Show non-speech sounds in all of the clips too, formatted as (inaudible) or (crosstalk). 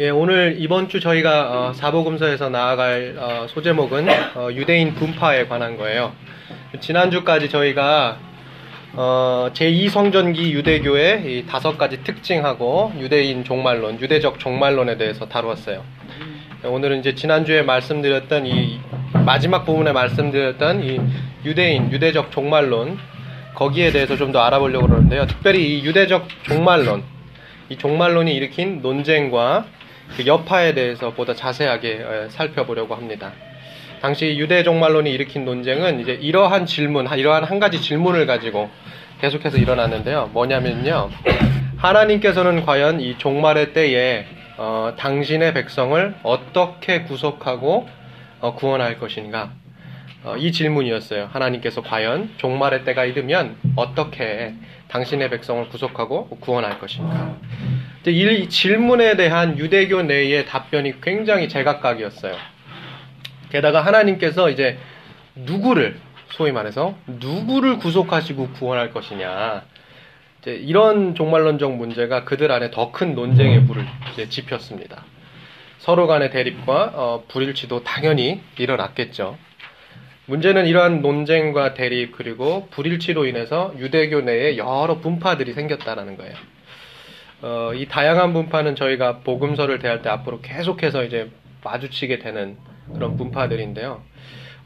예, 오늘 이번 주 저희가 어, 사복음서에서 나아갈 어, 소제목은 어, 유대인 분파에 관한 거예요. 지난주까지 저희가 어, 제2성전기 유대교의 다섯 가지 특징하고 유대인 종말론, 유대적 종말론에 대해서 다루었어요. 오늘은 이제 지난주에 말씀드렸던 이 마지막 부분에 말씀드렸던 이 유대인, 유대적 종말론 거기에 대해서 좀 더 알아보려고 그러는데요. 특별히 이 유대적 종말론, 이 종말론이 일으킨 논쟁과 그 여파에 대해서 보다 자세하게 살펴보려고 합니다. 당시 유대 종말론이 일으킨 논쟁은 이제 이러한 질문, 이러한 한 가지 질문을 가지고 계속해서 일어났는데요. 뭐냐면요. 하나님께서는 과연 이 종말의 때에 어, 당신의 백성을 어떻게 구속하고 어, 구원할 것인가? 어, 이 질문이었어요. 하나님께서 과연 종말의 때가 이르면 어떻게 당신의 백성을 구속하고 구원할 것인가? 이 질문에 대한 유대교 내의 답변이 굉장히 제각각이었어요. 게다가 하나님께서 이제 누구를 소위 말해서 누구를 구속하시고 구원할 것이냐 이런 종말론적 문제가 그들 안에 더 큰 논쟁의 불을 지폈습니다. 서로 간의 대립과 어, 불일치도 당연히 일어났겠죠. 문제는 이러한 논쟁과 대립 그리고 불일치로 인해서 유대교 내에 여러 분파들이 생겼다라는 거예요. 어, 이 다양한 분파는 저희가 복음서를 대할 때 앞으로 계속해서 이제 마주치게 되는 그런 분파들인데요.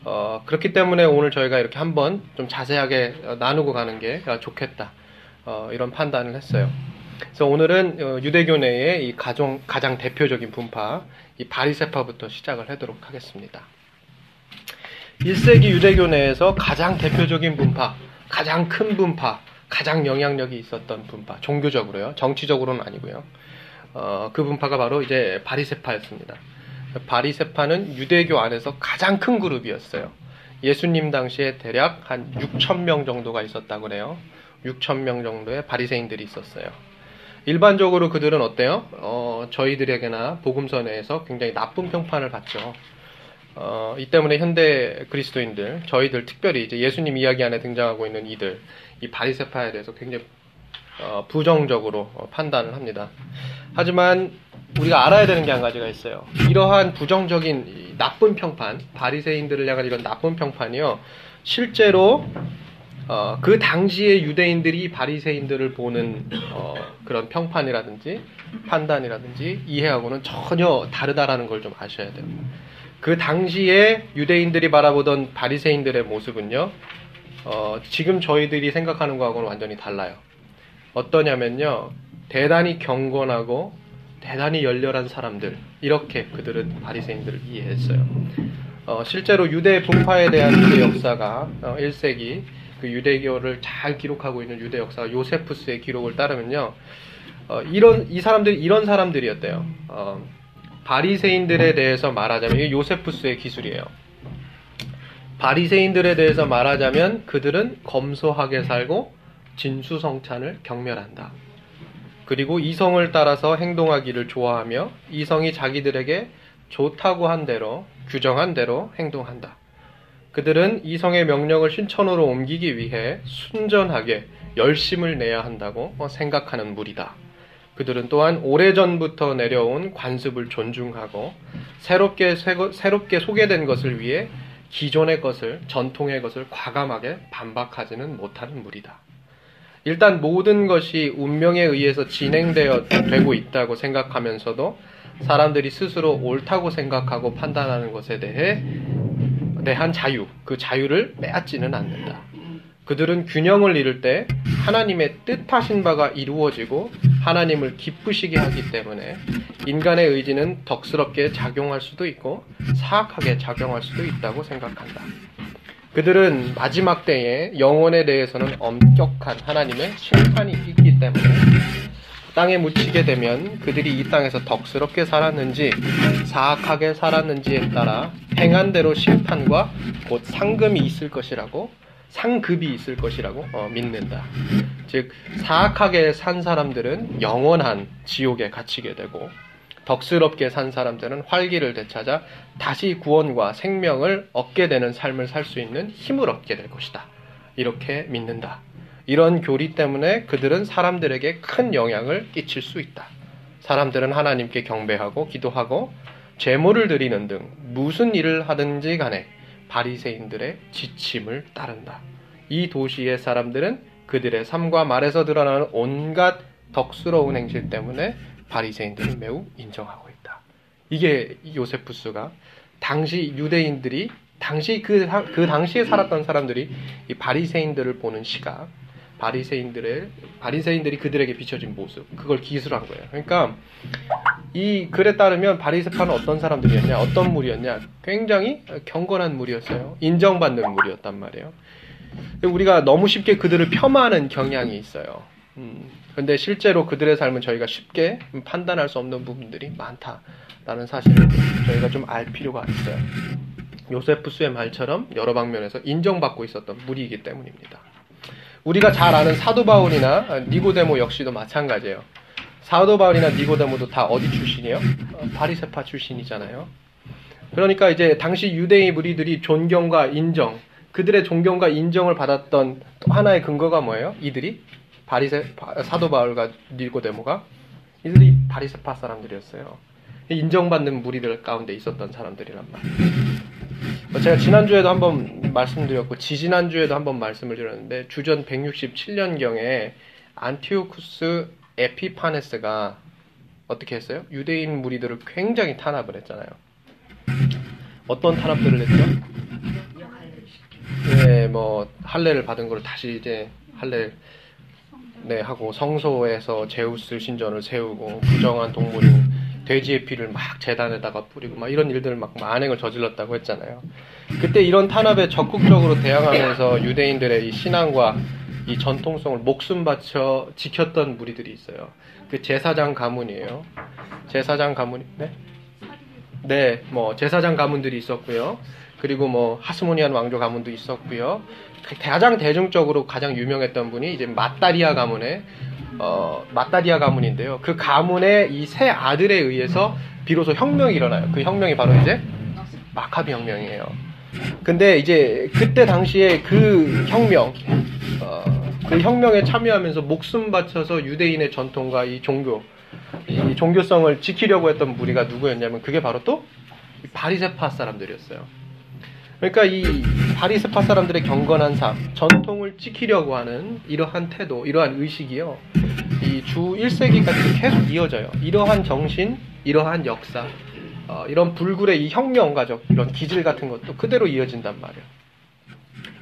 어, 그렇기 때문에 오늘 저희가 이렇게 한번 좀 자세하게 나누고 가는 게 좋겠다. 어, 이런 판단을 했어요. 그래서 오늘은 어, 유대교 내의 이 가정, 가장 대표적인 분파, 이 바리세파부터 시작을 하도록 하겠습니다. 1세기 유대교 내에서 가장 대표적인 분파, 가장 큰 분파, 가장 영향력이 있었던 분파, 종교적으로요. 정치적으로는 아니고요. 어, 그 분파가 바로 이제 바리세파였습니다. 바리세파는 유대교 안에서 가장 큰 그룹이었어요. 예수님 당시에 대략 한 6천 명 정도가 있었다고 그래요. 6천 명 정도의 바리새인들이 있었어요. 일반적으로 그들은 어때요? 어, 저희들에게나 복음서 내에서 굉장히 나쁜 평판을 받죠. 어, 이 때문에 현대 그리스도인들, 저희들 특별히 이제 예수님 이야기 안에 등장하고 있는 이들, 이 바리세파에 대해서 굉장히 어, 부정적으로 어, 판단을 합니다. 하지만 우리가 알아야 되는 게 한 가지가 있어요. 이러한 부정적인 나쁜 평판, 바리새인들을 향한 이런 나쁜 평판이요, 실제로 어, 그 당시에 유대인들이 바리새인들을 보는 어, 그런 평판이라든지 판단이라든지 이해하고는 전혀 다르다라는 걸 좀 아셔야 돼요. 그 당시에 유대인들이 바라보던 바리새인들의 모습은요, 어, 지금 저희들이 생각하는 거하고는 완전히 달라요. 어떠냐면요, 대단히 경건하고 대단히 열렬한 사람들 이렇게 그들은 바리새인들을 이해했어요. 어, 실제로 유대 분파에 대한 유대 역사가 어, 1세기 그 유대교를 잘 기록하고 있는 유대 역사 요세푸스의 기록을 따르면요, 어, 이런 이 사람들이 이런 사람들이었대요. 어, 바리새인들에 대해서 말하자면 이게 요세푸스의 기술이에요. 바리새인들에 대해서 말하자면 그들은 검소하게 살고 진수성찬을 경멸한다. 그리고 이성을 따라서 행동하기를 좋아하며 이성이 자기들에게 좋다고 한 대로 규정한 대로 행동한다. 그들은 이성의 명령을 신천으로 옮기기 위해 순전하게 열심을 내야 한다고 생각하는 무리다. 그들은 또한 오래전부터 내려온 관습을 존중하고 새롭게 새롭게 소개된 것을 위해 기존의 것을 전통의 것을 과감하게 반박하지는 못하는 무리다. 일단 모든 것이 운명에 의해서 진행되어 되고 있다고 생각하면서도 사람들이 스스로 옳다고 생각하고 판단하는 것에 대해 대한 자유, 그 자유를 빼앗지는 않는다. 그들은 균형을 이룰 때 하나님의 뜻하신 바가 이루어지고 하나님을 기쁘시게 하기 때문에 인간의 의지는 덕스럽게 작용할 수도 있고 사악하게 작용할 수도 있다고 생각한다. 그들은 마지막 때에 영혼에 대해서는 엄격한 하나님의 심판이 있기 때문에 땅에 묻히게 되면 그들이 이 땅에서 덕스럽게 살았는지 사악하게 살았는지에 따라 행한 대로 심판과 곧 상금이 있을 것이라고 상급이 있을 것이라고 어, 믿는다. 즉 사악하게 산 사람들은 영원한 지옥에 갇히게 되고 덕스럽게 산 사람들은 활기를 되찾아 다시 구원과 생명을 얻게 되는 삶을 살 수 있는 힘을 얻게 될 것이다. 이렇게 믿는다. 이런 교리 때문에 그들은 사람들에게 큰 영향을 끼칠 수 있다. 사람들은 하나님께 경배하고 기도하고 제물을 드리는 등 무슨 일을 하든지 간에 바리새인들의 지침을 따른다. 이 도시의 사람들은 그들의 삶과 말에서 드러나는 온갖 덕스러운 행실 때문에 바리새인들을 매우 인정하고 있다. 이게 요세푸스가 당시 유대인들이 당시 그, 그 당시에 살았던 사람들이 이 바리새인들을 보는 시각, 바리새인들의 바리새인들이 그들에게 비춰진 모습, 그걸 기술한 거예요. 그러니까 이 글에 따르면 바리새파는 어떤 사람들이었냐, 어떤 무리였냐, 굉장히 경건한 무리였어요. 인정받는 무리였단 말이에요. 우리가 너무 쉽게 그들을 폄하하는 경향이 있어요. 음, 근데 실제로 그들의 삶은 저희가 쉽게 판단할 수 없는 부분들이 많다라는 사실을 저희가 좀 알 필요가 있어요. 요세프스의 말처럼 여러 방면에서 인정받고 있었던 무리이기 때문입니다. 우리가 잘 아는 사도 바울이나 니고데모 역시도 마찬가지예요. 사도 바울이나 니고데모도 다 어디 출신이에요? 바리세파 출신이잖아요. 그러니까 이제 당시 유대인 무리들이 존경과 인정, 그들의 존경과 인정을 받았던 또 하나의 근거가 뭐예요? 이들이 바리세 사도 바울과 니고데모가 이들이 바리세파 사람들이었어요. 인정받는 무리들 가운데 있었던 사람들이란 말이에요. 제가 지난주에도 한번 말씀드렸고 지지난주에도 한번 말씀을 드렸는데 주전 167년경에 안티오쿠스 에피파네스가 어떻게 했어요? 유대인 무리들을 굉장히 탄압을 했잖아요. 어떤 탄압들을 했죠? 네, 뭐 할례를 받은 걸 다시 이제 할례 네 하고 성소에서 제우스 신전을 세우고 부정한 동물인 돼지의 피를 막 재단에다가 뿌리고 막 이런 일들을 막 만행을 저질렀다고 했잖아요. 그때 이런 탄압에 적극적으로 대항하면서 유대인들의 이 신앙과 이 전통성을 목숨 바쳐 지켰던 무리들이 있어요. 그 제사장 가문이에요. 제사장 가문, 네? 네, 뭐 제사장 가문들이 있었고요. 그리고 뭐 하스모니안 왕조 가문도 있었고요. 가장 대중적으로 가장 유명했던 분이 이제 마따리아 가문의 어, 마따리아 가문인데요. 그 가문의 이 세 아들에 의해서 비로소 혁명이 일어나요. 그 혁명이 바로 이제 마카비 혁명이에요. 근데 이제 그때 당시에 그 혁명, 어, 그 혁명에 참여하면서 목숨 바쳐서 유대인의 전통과 이 종교, 이 종교성을 지키려고 했던 무리가 누구였냐면 그게 바로 또 바리세파 사람들이었어요. 그러니까 이 바리세파 사람들의 경건한 삶, 전통을 지키려고 하는 이러한 태도, 이러한 의식이요. 이 주 1세기까지 계속 이어져요. 이러한 정신, 이러한 역사, 어, 이런 불굴의 이 혁명가적 이런 기질 같은 것도 그대로 이어진단 말이에요.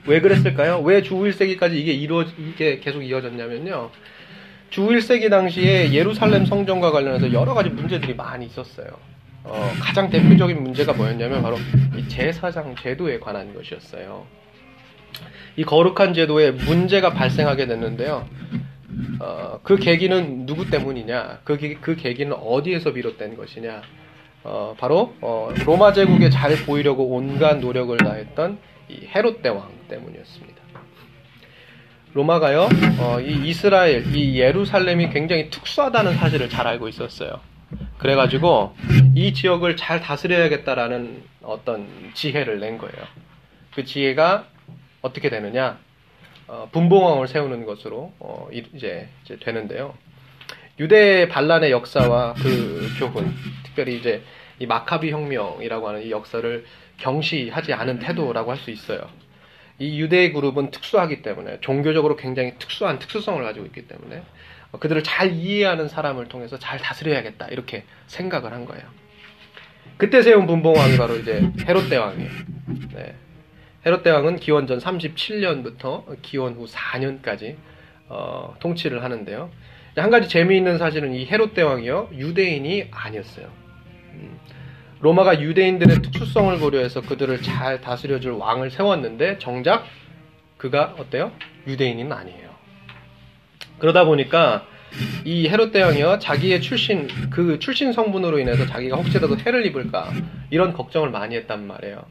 왜 그랬을까요? 왜 주 1세기까지 이게 이루어 이게 계속 이어졌냐면요. 주 1세기 당시에 예루살렘 성전과 관련해서 여러 가지 문제들이 많이 있었어요. 어, 가장 대표적인 문제가 뭐였냐면 바로 이 제사장 제도에 관한 것이었어요. 이 거룩한 제도에 문제가 발생하게 됐는데요. 어, 그 계기는 누구 때문이냐? 그, 그 계기는 어디에서 비롯된 것이냐? 어, 바로 어, 로마 제국에 잘 보이려고 온갖 노력을 다했던 이 헤롯 대왕 때문이었습니다. 로마가요, 어, 이 이스라엘, 이 예루살렘이 굉장히 특수하다는 사실을 잘 알고 있었어요. 그래가지고 이 지역을 잘 다스려야겠다라는 어떤 지혜를 낸 거예요. 그 지혜가 어떻게 되느냐? 어, 분봉왕을 세우는 것으로 어, 이제, 이제 되는데요. 유대 반란의 역사와 그 교훈, 특별히 이제 이 마카비 혁명이라고 하는 이 역사를 경시하지 않은 태도라고 할 수 있어요. 이 유대 그룹은 특수하기 때문에 종교적으로 굉장히 특수한 특수성을 가지고 있기 때문에 그들을 잘 이해하는 사람을 통해서 잘 다스려야겠다 이렇게 생각을 한 거예요. 그때 세운 분봉왕이 바로 이제 헤롯 대왕이에요. 네. 헤롯 대왕은 기원전 37년부터 기원 후 4년까지 어, 통치를 하는데요. 한 가지 재미있는 사실은 이 헤롯 대왕이요 유대인이 아니었어요. 음, 로마가 유대인들의 특수성을 고려해서 그들을 잘 다스려줄 왕을 세웠는데 정작 그가 어때요? 유대인은 아니에요. 그러다 보니까 이 헤롯 대왕이요 자기의 출신 그 출신 성분으로 인해서 자기가 혹시라도 해를 입을까 이런 걱정을 많이 했단 말이에요.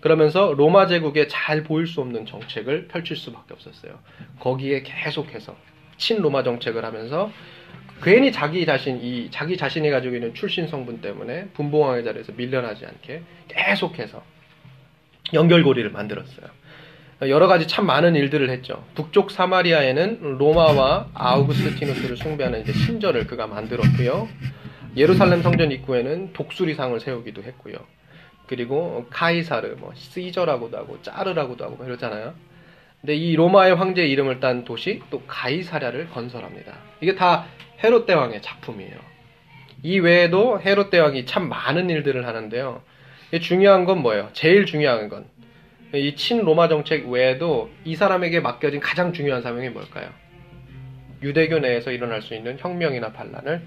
그러면서 로마 제국에 잘 보일 수 없는 정책을 펼칠 수밖에 없었어요. 거기에 계속해서 친로마 정책을 하면서 괜히 자기 자신 이 자기 자신이 가지고 있는 출신 성분 때문에 분봉왕의 자리에서 밀려나지 않게 계속해서 연결고리를 만들었어요. 여러 가지 참 많은 일들을 했죠. 북쪽 사마리아에는 로마와 아우구스티누스를 숭배하는 이제 신전을 그가 만들었고요. 예루살렘 성전 입구에는 독수리상을 세우기도 했고요. 그리고 카이사르, 뭐 시저라고도 하고 짜르라고도 하고 뭐 이러잖아요. 근데 이 로마의 황제 이름을 딴 도시 또 가이사랴를 건설합니다. 이게 다 헤롯 대왕의 작품이에요. 이 외에도 헤롯 대왕이 참 많은 일들을 하는데요. 중요한 건 뭐예요? 제일 중요한 건 이 친로마 정책 외에도 이 사람에게 맡겨진 가장 중요한 사명이 뭘까요? 유대교 내에서 일어날 수 있는 혁명이나 반란을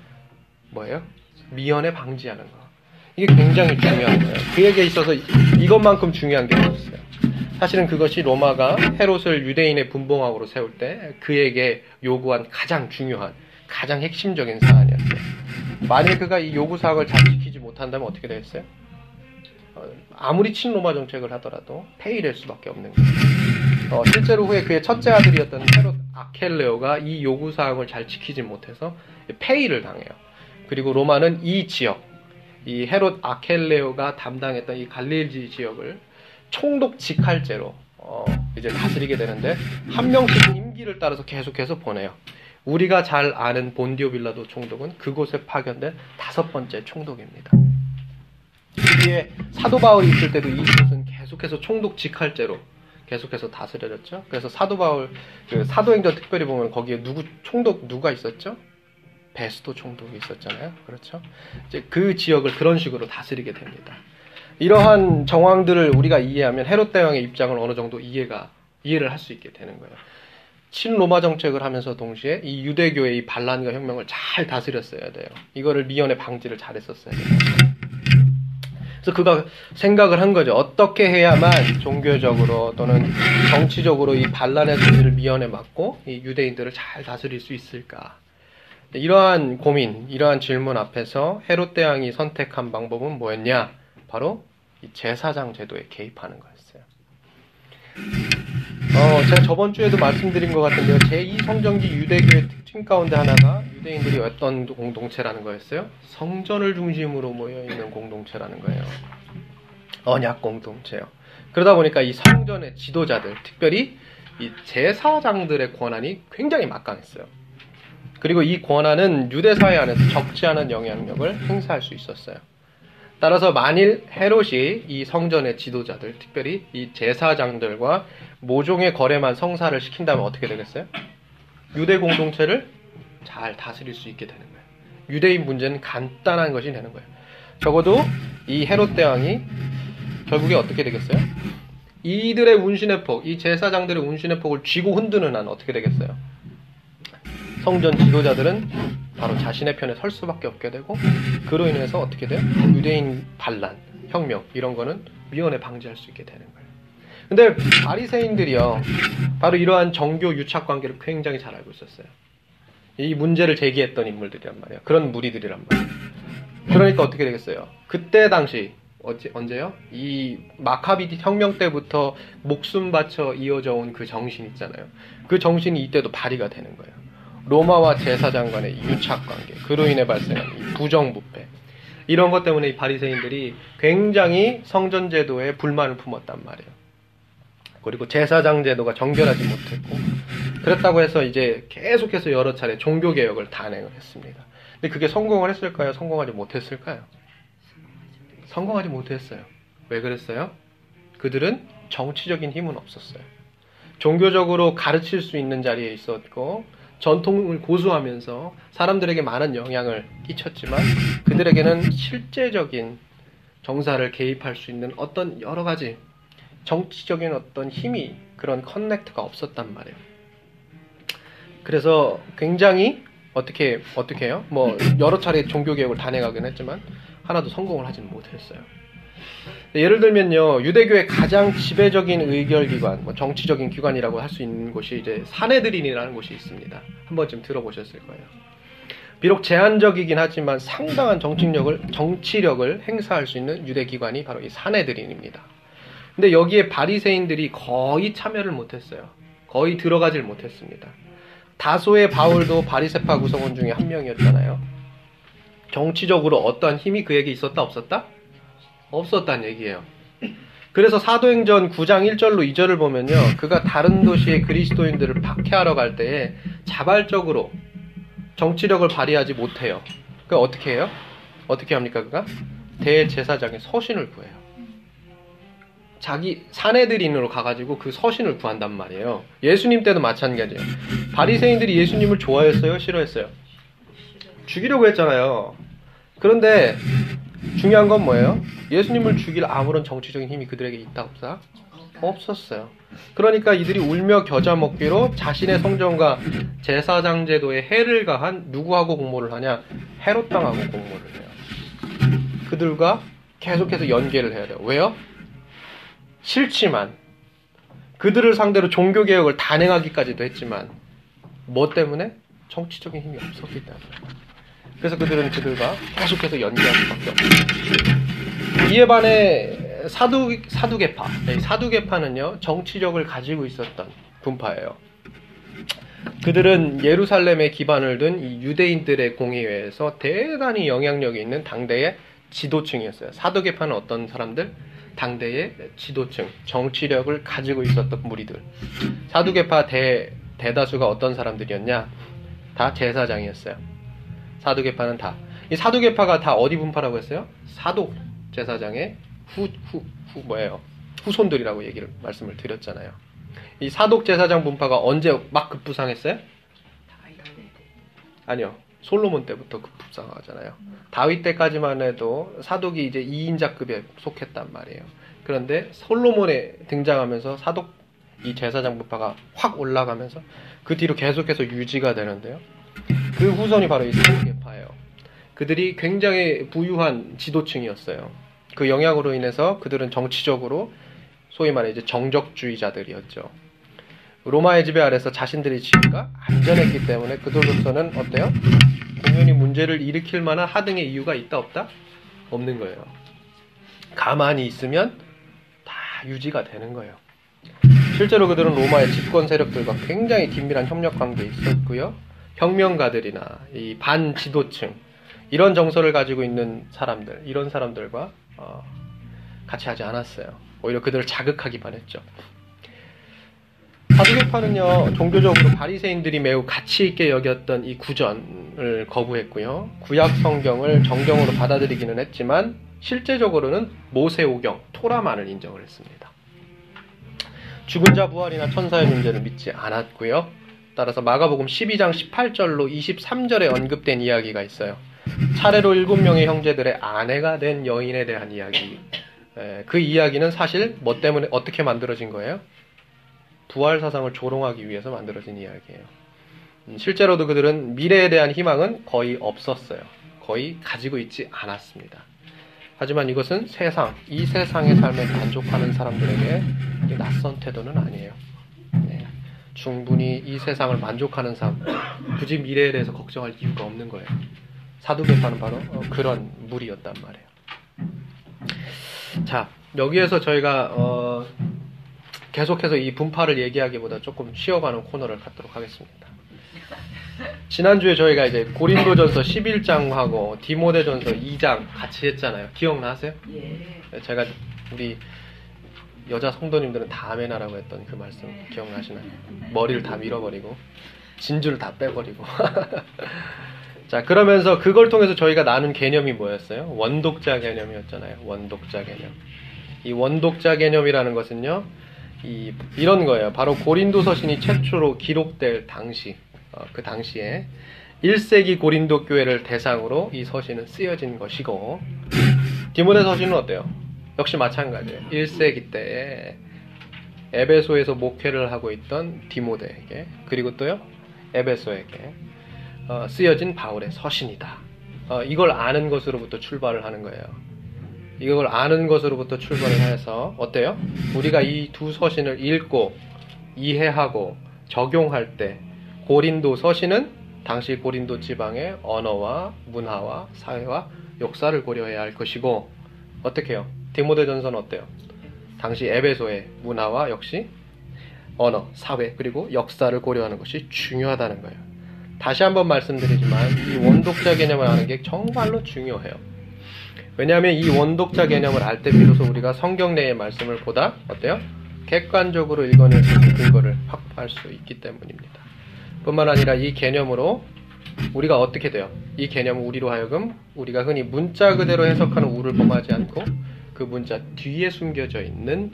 뭐예요? 미연에 방지하는 거. 이게 굉장히 중요한 거예요. 그에게 있어서 이것만큼 중요한 게 없어요. 사실은 그것이 로마가 헤롯을 유대인의 분봉왕으로 세울 때 그에게 요구한 가장 중요한, 가장 핵심적인 사안이었어요. 만일 그가 이 요구 사항을 잘 지키지 못한다면 어떻게 되겠어요? 어, 아무리 친로마 정책을 하더라도 폐위될 수밖에 없는 거예요. 어, 실제로 후에 그의 첫째 아들이었던 헤롯 아켈레오가 이 요구 사항을 잘 지키지 못해서 폐위를 당해요. 그리고 로마는 이 지역, 이 헤롯 아켈레오가 담당했던 이 갈릴리 지역을 총독 직할제로 어, 이제 다스리게 되는데 한 명씩 임기를 따라서 계속해서 보내요. 우리가 잘 아는 본디오 빌라도 총독은 그곳에 파견된 다섯 번째 총독입니다. 뒤에 사도 바울이 있을 때도 이곳은 계속해서 총독 직할제로 계속해서 다스려졌죠. 그래서 사도 바울 그 사도행전 특별히 보면 거기에 누구 총독 누가 있었죠? 베스도 총독이 있었잖아요. 그렇죠? 이제 그 지역을 그런 식으로 다스리게 됩니다. 이러한 정황들을 우리가 이해하면 헤롯 대왕의 입장을 어느 정도 이해가 이해를 할 수 있게 되는 거예요. 친로마 정책을 하면서 동시에 이 유대교의 이 반란과 혁명을 잘 다스렸어야 돼요. 이거를 미연에 방지를 잘했었어야 돼요. 그래서 그가 생각을 한 거죠. 어떻게 해야만 종교적으로 또는 정치적으로 이 반란의 소리를 미연에 막고 이 유대인들을 잘 다스릴 수 있을까? 이러한 고민, 이러한 질문 앞에서 헤롯 대왕이 선택한 방법은 뭐였냐? 바로 제사장 제도에 개입하는 거였어요. 어, 제가 저번 주에도 말씀드린 것 같은데요. 제2 성전기 유대교의 특징 가운데 하나가 유대인들이 어떤 공동체라는 거였어요? 성전을 중심으로 모여 있는 공동체라는 거예요. 언약 공동체요. 그러다 보니까 이 성전의 지도자들, 특별히 이 제사장들의 권한이 굉장히 막강했어요. 그리고 이 권한은 유대 사회 안에서 적지 않은 영향력을 행사할 수 있었어요. 따라서 만일 헤롯이 이 성전의 지도자들, 특별히 이 제사장들과 모종의 거래만 성사를 시킨다면 어떻게 되겠어요? 유대 공동체를 잘 다스릴 수 있게 되는 거예요. 유대인 문제는 간단한 것이 되는 거예요. 적어도 이 헤롯 대왕이 결국에 어떻게 되겠어요? 이들의 운신의 폭, 이 제사장들의 운신의 폭을 쥐고 흔드는 한 어떻게 되겠어요? 성전 지도자들은 바로 자신의 편에 설 수밖에 없게 되고 그로 인해서 어떻게 돼요? 유대인 반란, 혁명 이런 거는 미연에 방지할 수 있게 되는 거예요. 근데 바리새인들이요. 바로 이러한 정교 유착 관계를 굉장히 잘 알고 있었어요. 이 문제를 제기했던 인물들이란 말이에요. 그런 무리들이란 말이에요. 그러니까 어떻게 되겠어요? 그때 당시 어째, 언제요? 이 마카비 혁명 때부터 목숨 바쳐 이어져 온 그 정신 있잖아요. 그 정신이 이때도 발휘가 되는 거예요. 로마와 제사장 간의 유착 관계, 그로 인해 발생한 부정부패. 이런 것 때문에 이 바리새인들이 굉장히 성전 제도에 불만을 품었단 말이에요. 그리고 제사장 제도가 정결하지 못했고 그렇다고 해서 이제 계속해서 여러 차례 종교 개혁을 단행을 했습니다. 근데 그게 성공을 했을까요? 성공하지 못했을까요? 성공하지 못했어요. 왜 그랬어요? 그들은 정치적인 힘은 없었어요. 종교적으로 가르칠 수 있는 자리에 있었고 전통을 고수하면서 사람들에게 많은 영향을 끼쳤지만 그들에게는 실제적인 정사를 개입할 수 있는 어떤 여러 가지 정치적인 어떤 힘이 그런 커넥트가 없었단 말이에요. 그래서 굉장히 어떻게 어떻게 해요? 뭐 여러 차례 종교 개혁을 단행하긴 했지만 하나도 성공을 하지는 못했어요. 예를 들면요, 유대교의 가장 지배적인 의결기관, 뭐 정치적인 기관이라고 할 수 있는 곳이 이제 사내들인이라는 곳이 있습니다. 한 번쯤 들어보셨을 거예요. 비록 제한적이긴 하지만 상당한 정치력을, 정치력을 행사할 수 있는 유대기관이 바로 이 사내들인입니다. 근데 여기에 바리새인들이 거의 참여를 못했어요. 거의 들어가질 못했습니다. 다소의 바울도 바리세파 구성원 중에 한 명이었잖아요. 정치적으로 어떠한 힘이 그에게 있었다 없었다? 없었단 얘기예요. 그래서 사도행전 9장 1절로 2절을 보면요. 그가 다른 도시의 그리스도인들을 박해하러 갈 때에 자발적으로 정치력을 발휘하지 못해요. 그 어떻게 해요? 어떻게 합니까? 그가 대제사장의 서신을 구해요. 자기 사내들인으로 가가지고 그 서신을 구한단 말이에요. 예수님 때도 마찬가지예요. 바리새인들이 예수님을 좋아했어요, 싫어했어요? 죽이려고 했잖아요. 그런데 중요한 건 뭐예요? 예수님을 죽일 아무런 정치적인 힘이 그들에게 있다 없다? 없었어요. 그러니까 이들이 울며 겨자 먹기로 자신의 성전과 제사장 제도에 해를 가한 누구하고 공모를 하냐? 헤롯 당하고 공모를 해요. 그들과 계속해서 연계를 해야 돼요. 왜요? 싫지만 그들을 상대로 종교 개혁을 단행하기까지도 했지만 뭐 때문에 정치적인 힘이 없었기 때문에 그래서 그들은 그들과 계속해서 연계할 수밖에 없어요. 이에 반해 사두 사두개파 사두개파는요 정치력을 가지고 있었던 분파예요. 그들은 예루살렘에 기반을 둔 이 유대인들의 공의회에서 대단히 영향력이 있는 당대의 지도층이었어요. 사두개파는 어떤 사람들? 당대의 지도층, 정치력을 가지고 있었던 무리들. 사두개파 대, 대다수가 어떤 사람들이었냐? 다 제사장이었어요. 사두개파는 다. 이 사두개파가 다 어디 분파라고 했어요? 사도 제사장의 후, 후, 후, 뭐예요? 후손들이라고 얘기를, 말씀을 드렸잖아요. 이 사독 제사장 분파가 언제 막 급부상했어요? 아니요. 솔로몬 때부터 급 부상하잖아요. 다윗 때까지만 해도 사독이 이제 2인자급에 속했단 말이에요. 그런데 솔로몬에 등장하면서 사독 이 제사장 부파가 확 올라가면서 그 뒤로 계속해서 유지가 되는데요. 그 후손이 바로 이 사독계파예요. 그들이 굉장히 부유한 지도층이었어요. 그 영향으로 인해서 그들은 정치적으로 소위 말해 이제 정적주의자들이었죠. 로마의 지배 아래서 자신들의 지위가 안전했기 때문에 그들로서는 어때요? 공연히 문제를 일으킬 만한 하등의 이유가 있다 없다? 없는 거예요. 가만히 있으면 다 유지가 되는 거예요. 실제로 그들은 로마의 집권 세력들과 굉장히 긴밀한 협력 관계에 있었고요. 혁명가들이나 이 반지도층 이런 정서를 가지고 있는 사람들 이런 사람들과 어, 같이 하지 않았어요. 오히려 그들을 자극하기만 했죠. 사두개파는요 종교적으로 바리새인들이 매우 가치 있게 여겼던 이 구전을 거부했고요 구약 성경을 정경으로 받아들이기는 했지만 실제적으로는 모세오경 토라만을 인정을 했습니다. 죽은 자 부활이나 천사의 존재를 믿지 않았고요. 따라서 마가복음 12장 18절로 23절에 언급된 이야기가 있어요. 차례로 일곱 명의 형제들의 아내가 된 여인에 대한 이야기. 그 이야기는 사실 뭐 때문에 어떻게 만들어진 거예요? 부활 사상을 조롱하기 위해서 만들어진 이야기예요. 음, 실제로도 그들은 미래에 대한 희망은 거의 없었어요. 거의 가지고 있지 않았습니다. 하지만 이것은 세상, 이 세상의 삶에 만족하는 사람들에게 낯선 태도는 아니에요. 네. 충분히 이 세상을 만족하는 삶, 굳이 미래에 대해서 걱정할 이유가 없는 거예요. 사두개파는 바로 어, 그런 무리였단 말이에요. 자, 여기에서 저희가 어, 계속해서 이 분파를 얘기하기보다 조금 쉬어가는 코너를 갖도록 하겠습니다. 지난주에 저희가 이제 고린도전서 11장하고 디모데전서 2장 같이 했잖아요. 기억나세요? 예. 제가 우리 여자 성도님들은 다 아멘하라고 했던 그 말씀 기억나시나요? 머리를 다 밀어버리고 진주를 다 빼버리고 (laughs) 자 그러면서 그걸 통해서 저희가 나눈 개념이 뭐였어요? 원독자 개념이었잖아요. 원독자 개념. 이 원독자 개념이라는 것은요. 이, 이런 거예요. 바로 고린도 서신이 최초로 기록될 당시, 어, 그 당시에 1세기 고린도 교회를 대상으로 이 서신은 쓰여진 것이고, 디모데 서신은 어때요? 역시 마찬가지예요. 1세기 때에 에베소에서 목회를 하고 있던 디모데에게, 그리고 또요, 에베소에게 어, 쓰여진 바울의 서신이다. 어, 이걸 아는 것으로부터 출발을 하는 거예요. 이걸 아는 것으로부터 출발을 해서 어때요? 우리가 이 두 서신을 읽고 이해하고 적용할 때 고린도 서신은 당시 고린도 지방의 언어와 문화와 사회와 역사를 고려해야 할 것이고 어떻게 해요? 디모데전서는 어때요? 당시 에베소의 문화와 역시 언어, 사회 그리고 역사를 고려하는 것이 중요하다는 거예요. 다시 한번 말씀드리지만 이 원독자 개념을 아는 게 정말로 중요해요. 왜냐하면 이 원독자 개념을 알 때 비로소 우리가 성경 내의 말씀을 보다 어때요? 객관적으로 읽어낼 수 있는 근거를 확보할 수 있기 때문입니다. 뿐만 아니라 이 개념으로 우리가 어떻게 돼요? 이 개념을 우리로 하여금 우리가 흔히 문자 그대로 해석하는 우를 범하지 않고 그 문자 뒤에 숨겨져 있는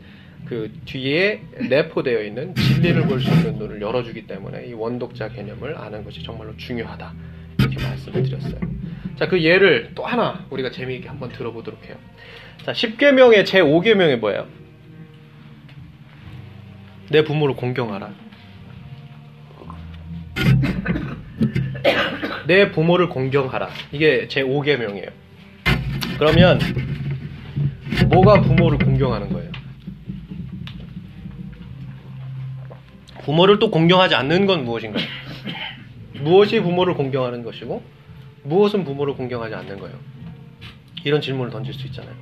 그 뒤에 내포되어 있는 진리를 볼 수 있는 눈을 열어주기 때문에 이 원독자 개념을 아는 것이 정말로 중요하다. 이렇게 말씀을 드렸어요. 자, 그 예를 또 하나 우리가 재미있게 한번 들어보도록 해요. 자, 10계명의 제 5계명이 뭐예요? 내 부모를 공경하라. (coughs) 내 부모를 공경하라. 이게 제 5계명이에요. 그러면 뭐가 부모를 공경하는 거예요? 부모를 또 공경하지 않는 건 무엇인가요? 무엇이 부모를 공경하는 것이고 무엇은 부모를 공경하지 않는 거예요? 이런 질문을 던질 수 있잖아요.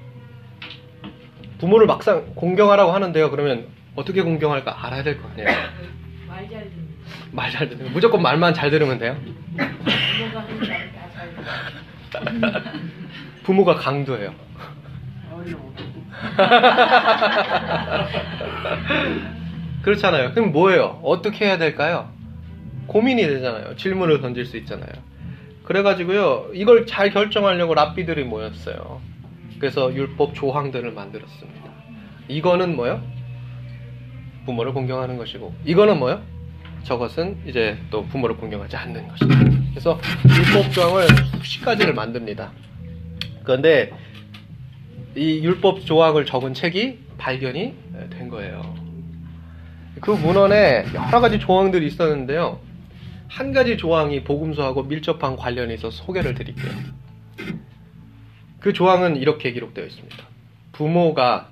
부모를 막상 공경하라고 하는데요. 그러면 어떻게 공경할까 알아야 될 거 아니에요. (coughs) 말 잘 듣는 말 잘 듣는 거. 무조건 말만 잘 들으면 돼요. 부모가 (laughs) 강도예요. (laughs) 그렇잖아요. 그럼 뭐예요? 어떻게 해야 될까요? 고민이 되잖아요. 질문을 던질 수 있잖아요. 그래가지고요, 이걸 잘 결정하려고 랍비들이 모였어요. 그래서 율법 조항들을 만들었습니다. 이거는 뭐요? 부모를 공경하는 것이고, 이거는 뭐요? 저것은 이제 또 부모를 공경하지 않는 것이다. 그래서 율법 조항을 수십 가지를 만듭니다. 그런데 이 율법 조항을 적은 책이 발견이 된 거예요. 그 문헌에 여러 가지 조항들이 있었는데요. 한 가지 조항이 복음서하고 밀접한 관련이 있어서 소개를 드릴게요. 그 조항은 이렇게 기록되어 있습니다. 부모가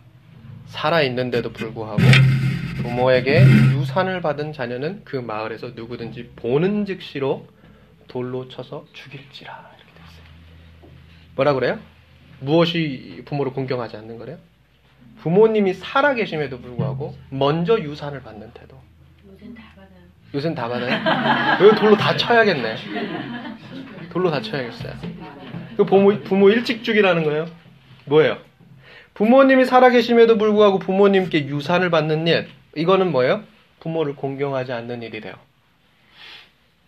살아있는데도 불구하고 부모에게 유산을 받은 자녀는 그 마을에서 누구든지 보는 즉시로 돌로 쳐서 죽일지라 이렇게 됐어요. 뭐라 그래요? 무엇이 부모를 공경하지 않는 거래요? 부모님이 살아계심에도 불구하고 먼저 유산을 받는 태도. 요새는 다 받아요? 여기 돌로 다 쳐야겠네. 돌로 다 쳐야겠어요. 그 부모, 부모 일찍 죽이라는 거예요? 뭐예요? 부모님이 살아계심에도 불구하고 부모님께 유산을 받는 일. 이거는 뭐예요? 부모를 공경하지 않는 일이 돼요.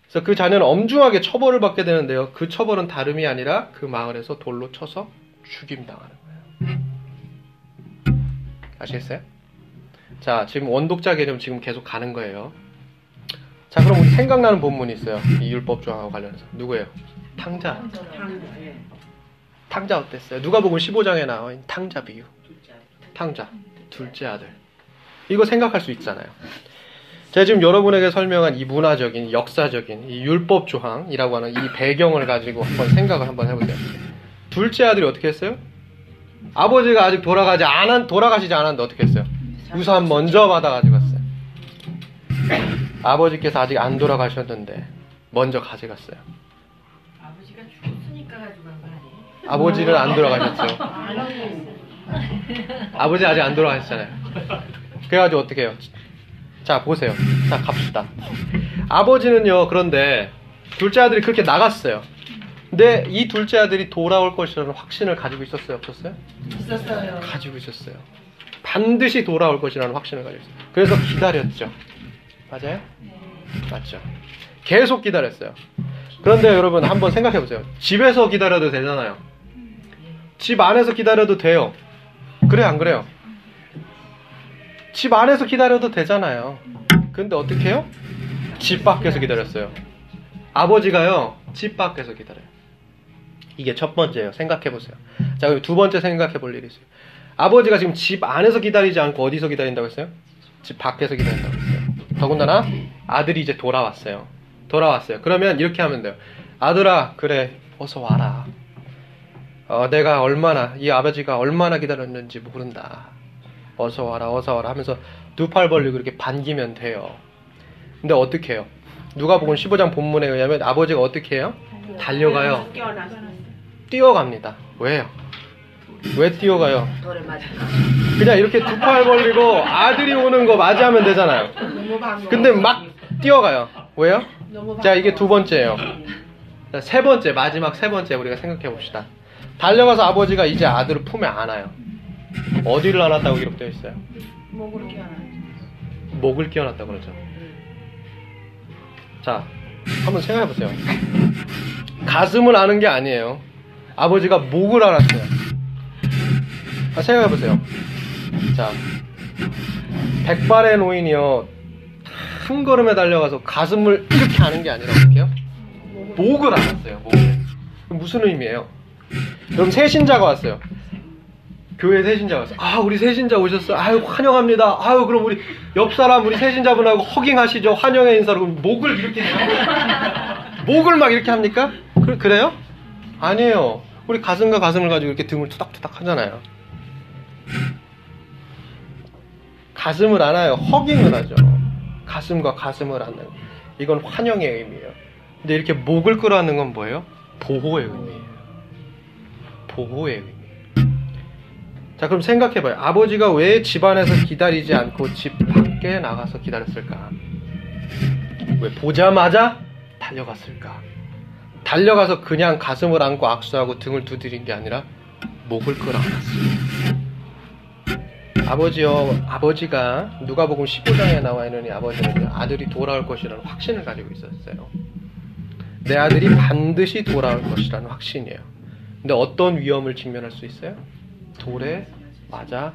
그래서 그 자녀는 엄중하게 처벌을 받게 되는데요. 그 처벌은 다름이 아니라 그 마을에서 돌로 쳐서 죽임당하는 거예요. 아시겠어요? 자, 지금 원독자 개념 지금 계속 가는 거예요. 자, 그럼 우리 생각나는 본문이 있어요. 이 율법 조항하고 관련해서. 누구예요? 탕자. 탕자 어땠어요? 누가 보고 15장에 나와 있는 탕자 비유. 탕자. 둘째 아들. 이거 생각할 수 있잖아요. 제가 지금 여러분에게 설명한 이 문화적인, 역사적인, 이 율법 조항이라고 하는 이 배경을 가지고 한번 생각을 한번 해보세요. 둘째 아들이 어떻게 했어요? 아버지가 아직 돌아가지 않은, 돌아가시지 않았는데 어떻게 했어요? 유산 먼저 받아가지고 갔어요. 아버지께서 아직 안 돌아가셨는데 먼저 가져갔어요. 아버지가 죽었으니까 가져간 거 아니에요? 아버지는 안 돌아가셨죠. (laughs) 아버지 아직 안 돌아가셨잖아요. 그래가지고 어떻게 해요? 자, 보세요. 자, 갑시다. 아버지는요, 그런데 둘째 아들이 그렇게 나갔어요. 근데 이 둘째 아들이 돌아올 것이라는 확신을 가지고 있었어요? 없었어요? 있었어요 가지고 있었어요. 반드시 돌아올 것이라는 확신을 가지고 있어요. 그래서 기다렸죠. 맞아요? 맞죠. 계속 기다렸어요. 그런데 여러분 한번 생각해 보세요. 집에서 기다려도 되잖아요. 집 안에서 기다려도 돼요. 그래 안 그래요? 집 안에서 기다려도 되잖아요. 근데 어떻게 해요? 집 밖에서 기다렸어요. 아버지가요, 집 밖에서 기다려요. 이게 첫 번째예요. 생각해 보세요. 자, 그럼 두 번째 생각해 볼 일이 있어요. 아버지가 지금 집 안에서 기다리지 않고 어디서 기다린다고 했어요? 집 밖에서 기다린다고 했어요. 더군다나 아들이 이제 돌아왔어요. 돌아왔어요. 그러면 이렇게 하면 돼요. 아들아, 그래, 어서 와라. 어, 내가 얼마나, 이 아버지가 얼마나 기다렸는지 모른다. 어서 와라, 어서 와라 하면서 두 팔 벌리고 이렇게 반기면 돼요. 근데 어떻게 해요? 누가 보건 15장 본문에 의하면 아버지가 어떻게 해요? 달려가요. 뛰어갑니다. 왜요? 왜 뛰어가요? 그냥 이렇게 두 팔 벌리고 아들이 오는 거 맞이하면 되잖아요. 근데 막 뛰어가요. 왜요? 자, 이게 두 번째예요. 자, 세 번째, 마지막 세 번째 우리가 생각해 봅시다. 달려가서 아버지가 이제 아들을 품에 안아요. 어디를 안았다고 기록되어 있어요? 목으로 끼워놔. 목을 끼워놨다고 그러죠. 자, 한번 생각해 보세요. 가슴을 아는 게 아니에요. 아버지가 목을 알았어요. 아, 생각해 보세요. 자, 백발의 노인이요. 한 걸음에 달려가서 가슴을 이렇게 아는 게 아니라 어떻게 해요? 목을 알았어요. 목을. 무슨 의미예요? 그럼 세신자가 왔어요. 교회 세신자가 왔어요. 아, 우리 세신자 오셨어요. 아유, 환영합니다. 아유, 그럼 우리 옆 사람 우리 세신자분하고 허깅하시죠. 환영의 인사로 그럼 목을 이렇게. 목을 막 이렇게 합니까? 그, 그래요? 아니에요. 우리 가슴과 가슴을 가지고 이렇게 등을 투닥투닥 하잖아요. 가슴을 안아요. 허깅을 하죠. 가슴과 가슴을 안는. 이건 환영의 의미예요. 근데 이렇게 목을 끌어안는 건 뭐예요? 보호의 의미예요. 보호의 의미. 자, 그럼 생각해봐요. 아버지가 왜 집안에서 기다리지 않고 집 밖에 나가서 기다렸을까? 왜 보자마자 달려갔을까? 달려가서 그냥 가슴을 안고 악수하고 등을 두드린 게 아니라 목을 끌어안았어요. 아버지요, 아버지가 누가복음 15장에 나와 있는 이 아버지는 아들이 돌아올 것이라는 확신을 가지고 있었어요. 내 아들이 반드시 돌아올 것이라는 확신이에요. 근데 어떤 위험을 직면할 수 있어요? 돌에 맞아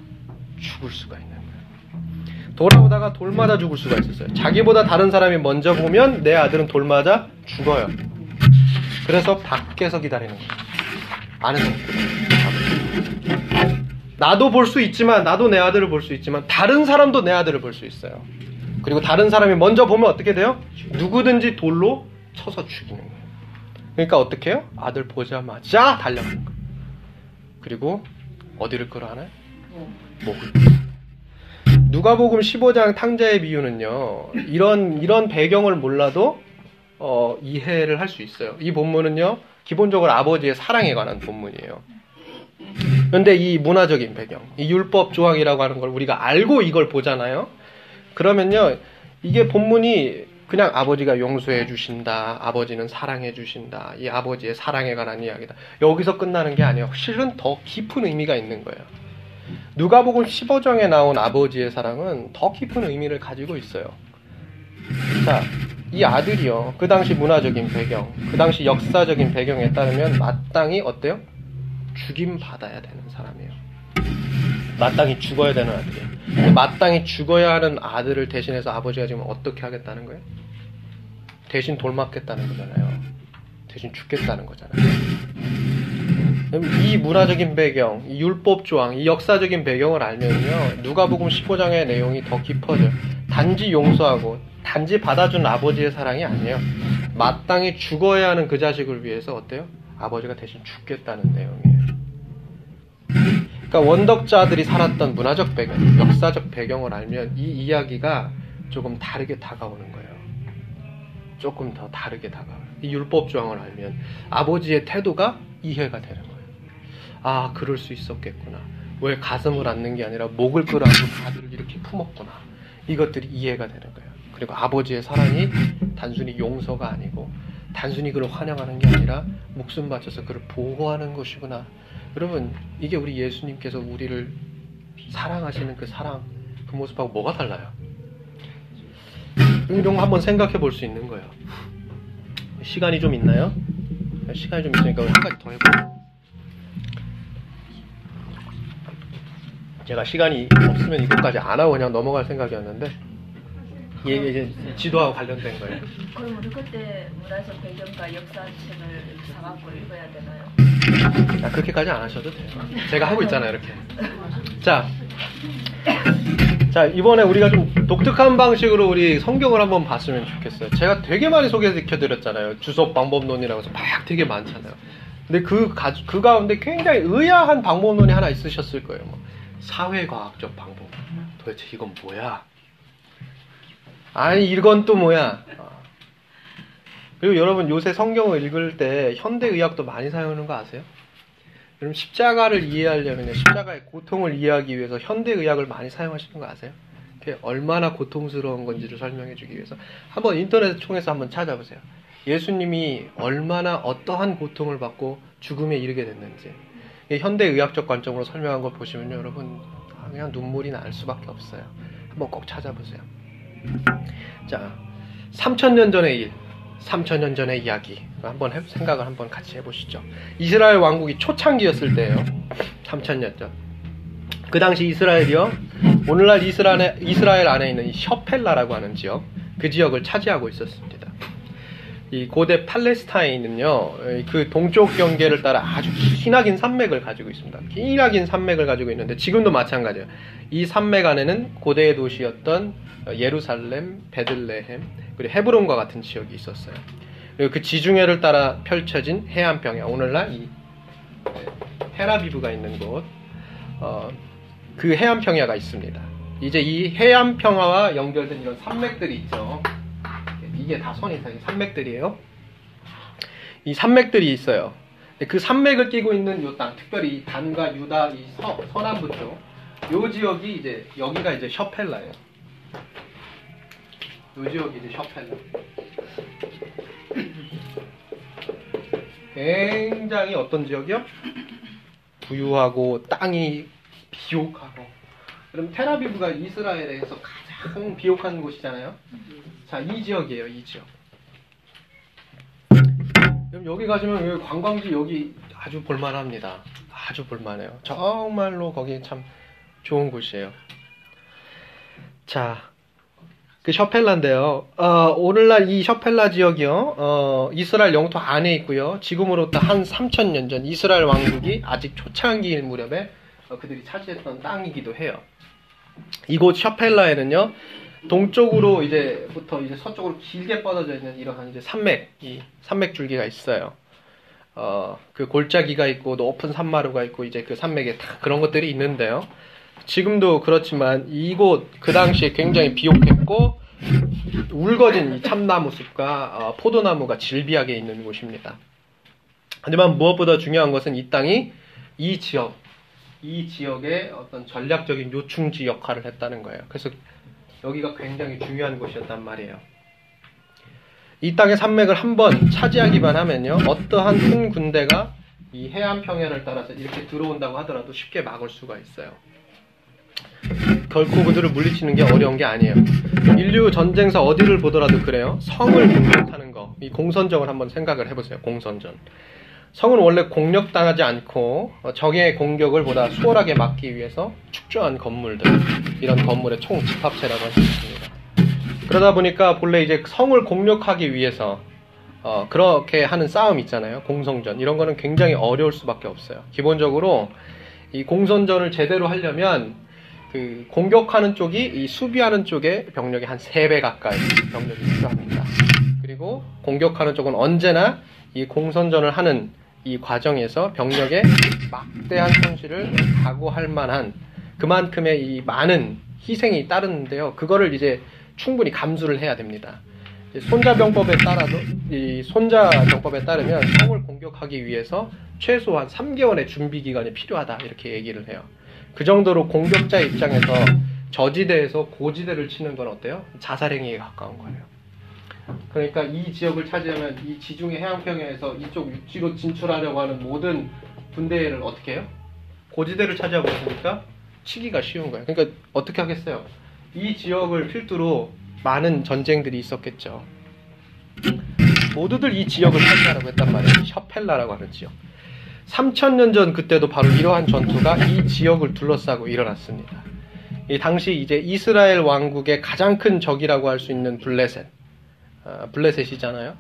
죽을 수가 있는 거예요. 돌아오다가 돌 맞아 죽을 수가 있었어요. 자기보다 다른 사람이 먼저 보면 내 아들은 돌 맞아 죽어요. 그래서 밖에서 기다리는 거예요. 안에서 못 기다려요. 나도 볼 수 있지만 나도 내 아들을 볼 수 있지만 다른 사람도 내 아들을 볼 수 있어요. 그리고 다른 사람이 먼저 보면 어떻게 돼요? 누구든지 돌로 쳐서 죽이는 거예요. 그러니까 어떻게 해요? 아들 보자마자 달려가는 거예요. 그리고 어디를 끌어안아요? 목을. 누가복음 15장 탕자의 비유는요. 이런 이런 배경을 몰라도 어, 이해를 할 수 있어요. 이 본문은요. 기본적으로 아버지의 사랑에 관한 본문이에요. 그런데 이 문화적인 배경, 이 율법 조항이라고 하는 걸 우리가 알고 이걸 보잖아요. 그러면요. 이게 본문이 그냥 아버지가 용서해 주신다. 아버지는 사랑해 주신다. 이 아버지의 사랑에 관한 이야기다. 여기서 끝나는 게 아니에요. 실은 더 깊은 의미가 있는 거예요. 누가복음 15장에 나온 아버지의 사랑은 더 깊은 의미를 가지고 있어요. 자, 이 아들이요. 그 당시 문화적인 배경, 그 당시 역사적인 배경에 따르면 마땅히 어때요? 죽임 받아야 되는 사람이에요. 마땅히 죽어야 되는 아들이에요. 마땅히 죽어야 하는 아들을 대신해서 아버지가 지금 어떻게 하겠다는 거예요? 대신 돌맞겠다는 거잖아요. 대신 죽겠다는 거잖아요. 이 문화적인 배경, 이 율법 조항, 이 역사적인 배경을 알면요. 누가복음 15장의 내용이 더 깊어져요. 단지 용서하고 단지 받아준 아버지의 사랑이 아니에요. 마땅히 죽어야 하는 그 자식을 위해서 어때요? 아버지가 대신 죽겠다는 내용이에요. 그러니까 원덕자들이 살았던 문화적 배경, 역사적 배경을 알면 이 이야기가 조금 다르게 다가오는 거예요. 조금 더 다르게 다가와요. 이 율법 조항을 알면 아버지의 태도가 이해가 되는 거예요. 아, 그럴 수 있었겠구나. 왜 가슴을 안는 게 아니라 목을 끌어안고 아들을 이렇게 품었구나. 이것들이 이해가 되는 거예요. 그리고 아버지의 사랑이 단순히 용서가 아니고 단순히 그를 환영하는 게 아니라 목숨 바쳐서 그를 보호하는 것이구나. 여러분, 이게 우리 예수님께서 우리를 사랑하시는 그 사랑, 그 모습하고 뭐가 달라요? 이런 거 한번 생각해 볼 수 있는 거예요. 시간이 좀 있나요? 시간이 좀 있으니까 한 가지 더 해볼게요. 제가 시간이 없으면 이것까지 안 하고 그냥 넘어갈 생각이었는데 이게 이제 지도하고 관련된 거예요. 그럼 우리 그때 문화적 배경과 역사책을 사갖고 읽어야 되나요? 야, 그렇게까지 안 하셔도 돼요. 제가 하고 있잖아요, 이렇게. 자, 자 이번에 우리가 좀 독특한 방식으로 우리 성경을 한번 봤으면 좋겠어요. 제가 되게 많이 소개시켜드렸잖아요. 주석 방법론이라고 해서 막 되게 많잖아요. 근데 그, 가, 그 가운데 굉장히 의아한 방법론이 하나 있으셨을 거예요. 뭐. 사회과학적 방법. 도대체 이건 뭐야? 아니, 이건 또 뭐야? 어. 그리고 여러분 요새 성경을 읽을 때 현대 의학도 많이 사용하는 거 아세요? 여러분 십자가를 이해하려면 십자가의 고통을 이해하기 위해서 현대 의학을 많이 사용하시는 거 아세요? 그게 얼마나 고통스러운 건지를 설명해 주기 위해서 한번 인터넷 통해서 한번 찾아보세요. 예수님이 얼마나 어떠한 고통을 받고 죽음에 이르게 됐는지 이 현대 의학적 관점으로 설명한 걸 보시면 여러분 아, 그냥 눈물이 날 수밖에 없어요. 한번 꼭 찾아보세요. 자, 3천년 전의 일, 3천년 전의 이야기 한번 해- 생각을 한번 같이 해보시죠. 이스라엘 왕국이 초창기였을 때예요. 3천년 전. 그 당시 이스라엘이요. 오늘날 이스라엘, 이스라엘 안에 있는 이 셔펠라라고 하는 지역, 그 지역을 차지하고 있었습니다. 이 고대 팔레스타인은요, 그 동쪽 경계를 따라 아주 기나긴 산맥을 가지고 있습니다. 기나긴 산맥을 가지고 있는데 지금도 마찬가지예요. 이 산맥 안에는 고대의 도시였던 예루살렘, 베들레헴, 그리고 헤브론과 같은 지역이 있었어요. 그리고 그 지중해를 따라 펼쳐진 해안 평야, 오늘날 이 테라비브가 있는 곳, 어, 그 해안 평야가 있습니다. 이제 이 해안 평야와 연결된 이런 산맥들이 있죠. 이게 다 손이 다 산맥들이에요. 이 산맥들이 있어요. 그 산맥을 끼고 있는 이 땅, 특별히 이 단과 유다 이 서, 서남부 쪽, 요 지역이 이제 여기가 이제 셔펠라예요. 요 지역이 이제 셔펠라. (clears throat) 굉장히 어떤 지역이요? 부유하고 땅이 비옥하고. 그럼 테라비브가 이스라엘에서 가장 비옥한 곳이잖아요. 자, 이 지역이에요, 이 지역. 그럼 여기 가시면 여기 관광지 여기 아주 볼만합니다. 아주 볼만해요. 정말로 거기 참 좋은 곳이에요. 자, 그 셔펠라인데요. 어, 오늘날 이 셔펠라 지역이요, 어, 이스라엘 영토 안에 있고요. 지금으로부터 한 3천년 전 이스라엘 왕국이 아직 초창기일 무렵에 어, 그들이 차지했던 땅이기도 해요. 이곳 셔펠라에는요, 동쪽으로 이제부터 이제 서쪽으로 길게 뻗어져 있는 이러한 이제 산맥, 이 산맥 줄기가 있어요. 어, 그 골짜기가 있고 높은 산마루가 있고 이제 그 산맥에 다 그런 것들이 있는데요. 지금도 그렇지만 이곳 그 당시에 굉장히 비옥했고 울거진 이 참나무 숲과 어, 포도나무가 질비하게 있는 곳입니다. 하지만 무엇보다 중요한 것은 이 땅이 이 지역, 이 지역의 어떤 전략적인 요충지 역할을 했다는 거예요. 그래서 여기가 굉장히 중요한 곳이었단 말이에요. 이 땅의 산맥을 한번 차지하기만 하면요, 어떠한 큰 군대가 이 해안 평야를 따라서 이렇게 들어온다고 하더라도 쉽게 막을 수가 있어요. 결코 그들을 물리치는 게 어려운 게 아니에요. 인류 전쟁사 어디를 보더라도 그래요. 성을 공격하는 거, 이 공선정을 한번 생각을 해보세요. 공선전. 성은 원래 공격당하지 않고 어, 적의 공격을 보다 수월하게 막기 위해서 축조한 건물들, 이런 건물의 총 집합체라고 할 수 있습니다. 그러다 보니까 본래 이제 성을 공격하기 위해서 어, 그렇게 하는 싸움 있잖아요. 공성전. 이런 거는 굉장히 어려울 수밖에 없어요. 기본적으로 이 공선전을 제대로 하려면 그 공격하는 쪽이 이 수비하는 쪽의 병력이 한 3배 가까이 병력이 필요합니다. 그리고 공격하는 쪽은 언제나 이 공선전을 하는 이 과정에서 병력의 막대한 손실을 각오할 만한 그만큼의 이 많은 희생이 따르는데요. 그거를 이제 충분히 감수를 해야 됩니다. 손자병법에 따라도 이 손자병법에 따르면 성을 공격하기 위해서 최소한 3개월의 준비 기간이 필요하다 이렇게 얘기를 해요. 그 정도로 공격자 입장에서 저지대에서 고지대를 치는 건 어때요? 자살행위에 가까운 거예요. 그러니까 이 지역을 차지하면 이 지중해 해안평야에서 이쪽 육지로 진출하려고 하는 모든 군대를 어떻게 해요? 고지대를 차지하고 있으니까 치기가 쉬운 거예요. 그러니까 어떻게 하겠어요? 이 지역을 필두로 많은 전쟁들이 있었겠죠. 모두들 이 지역을 차지하라고 했단 말이에요. 셔펠라라고 하는 지역. 3천년 전 그때도 바로 이러한 전투가 이 지역을 둘러싸고 일어났습니다. 이 당시 이제 이스라엘 왕국의 가장 큰 적이라고 할 수 있는 블레셋, 어, 블레셋이잖아요.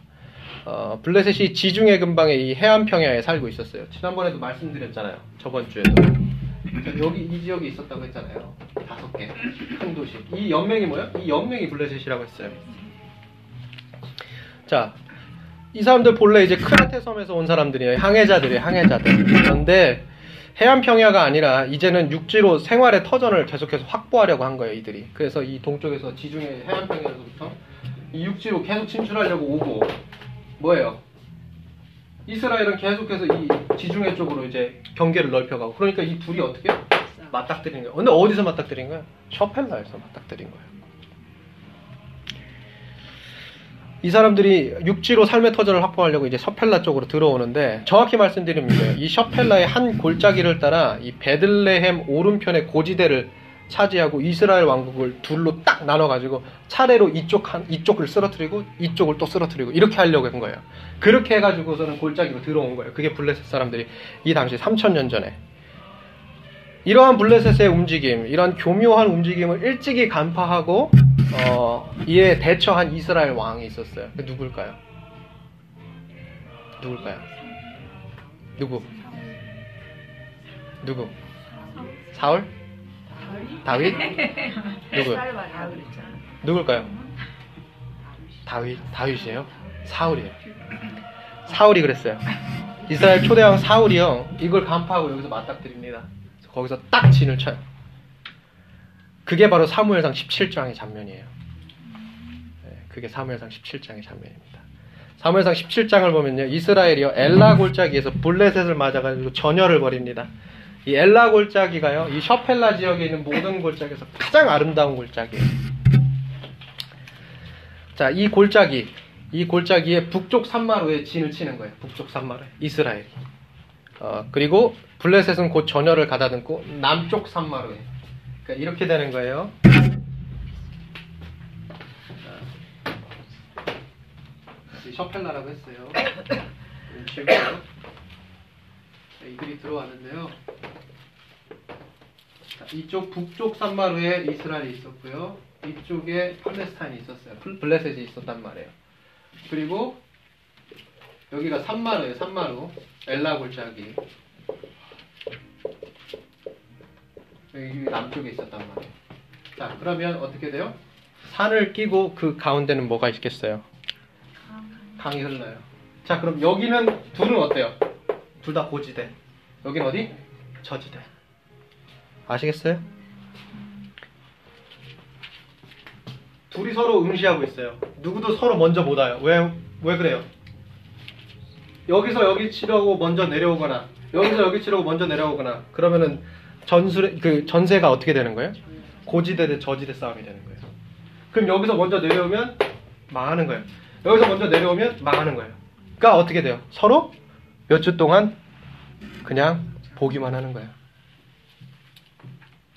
어, 블레셋이 지중해 근방의 이 해안 평야에 살고 있었어요. 지난번에도 말씀드렸잖아요. 저번 주에도 여기 이 지역에 있었다고 했잖아요. 다섯 개 큰 도시. 이 연맹이 뭐야? 이 연맹이 블레셋이라고 했어요. 자, 이 사람들 본래 이제 크레테 섬에서 온 사람들이에요. 항해자들이에요, 항해자들. 그런데 해안 평야가 아니라 이제는 육지로 생활의 터전을 계속해서 확보하려고 한 거예요, 이들이. 그래서 이 동쪽에서 지중해 해안 평야로부터 이 육지로 계속 진출하려고 오고 뭐예요? 이스라엘은 계속해서 이 지중해 쪽으로 이제 경계를 넓혀가고 그러니까 이 둘이 어떻게 맞닥뜨린 거예요? 근데 어디서 맞닥뜨린 거예요? 셔펠라에서 맞닥뜨린 거예요. 이 사람들이 육지로 삶의 터전을 확보하려고 이제 셔펠라 쪽으로 들어오는데 정확히 말씀드리면. 이 셔펠라의 한 골짜기를 따라 이 베들레헴 오른편의 고지대를 차지하고 이스라엘 왕국을 둘로 딱 나눠가지고 차례로 이쪽 한 이쪽을 쓰러뜨리고 이쪽을 또 쓰러뜨리고 이렇게 하려고 한 거예요. 그렇게 해가지고서는 골짜기로 들어온 거예요. 그게 블레셋 사람들이 이 당시 3천 년 전에 이러한 블레셋의 움직임, 이러한 교묘한 움직임을 일찍이 간파하고 어, 이에 대처한 이스라엘 왕이 있었어요. 그 누굴까요? 누굴까요? 누구? 누구? 사울? 다윗? (laughs) 누구? 누굴까요? 다윗, 다윗이에요? 사울이에요. 사울이 그랬어요. 이스라엘 초대왕 사울이요. 이걸 간파하고 여기서 맞닥뜨립니다. 거기서 딱 진을 쳐요. 그게 바로 사무엘상 17장의 장면이에요. 네, 그게 사무엘상 17장의 장면입니다. 사무엘상 17장을 보면요. 이스라엘이요. 엘라 골짜기에서 블레셋을 맞아가지고 전열을 벌입니다. 이 엘라 골짜기가요. 이 셔펠라 지역에 있는 모든 골짜기에서 가장 아름다운 골짜기예요. 자, 이 골짜기, 이 골짜기에 북쪽 산마루에 진을 치는 거예요. 북쪽 산마루에 이스라엘이. 어, 그리고 블레셋은 곧 전열을 가다듬고 남쪽 산마루에. 그러니까 이렇게 되는 거예요. 이 셔펠라라고 했어요. (coughs) 이들이 들어왔는데요. 자, 이쪽 북쪽 산마루에 이스라엘이 있었고요. 이쪽에 팔레스타인이 있었어요. 플- 블레셋이 있었단 말이에요. 그리고 여기가 산마루예요. 산마루. 엘라 골짜기. 여기 남쪽에 있었단 말이에요. 자, 그러면 어떻게 돼요? 산을 끼고 그 가운데는 뭐가 있겠어요? 강이 흘러요. 자, 그럼 여기는 둘은 어때요? 둘 다 고지대. 여긴 어디? 저지대. 아시겠어요? 둘이 서로 응시하고 있어요. 누구도 서로 먼저 못 와요. 왜, 왜 그래요? 여기서 여기 치려고 먼저 내려오거나, 여기서 여기 치려고 먼저 내려오거나, 그러면은 전술, 그 전세가 어떻게 되는 거예요? 고지대 대 저지대 싸움이 되는 거예요. 그럼 여기서 먼저 내려오면 망하는 거예요. 여기서 먼저 내려오면 망하는 거예요. 그러니까 어떻게 돼요? 서로 몇 주 동안 그냥 보기만 하는 거예요.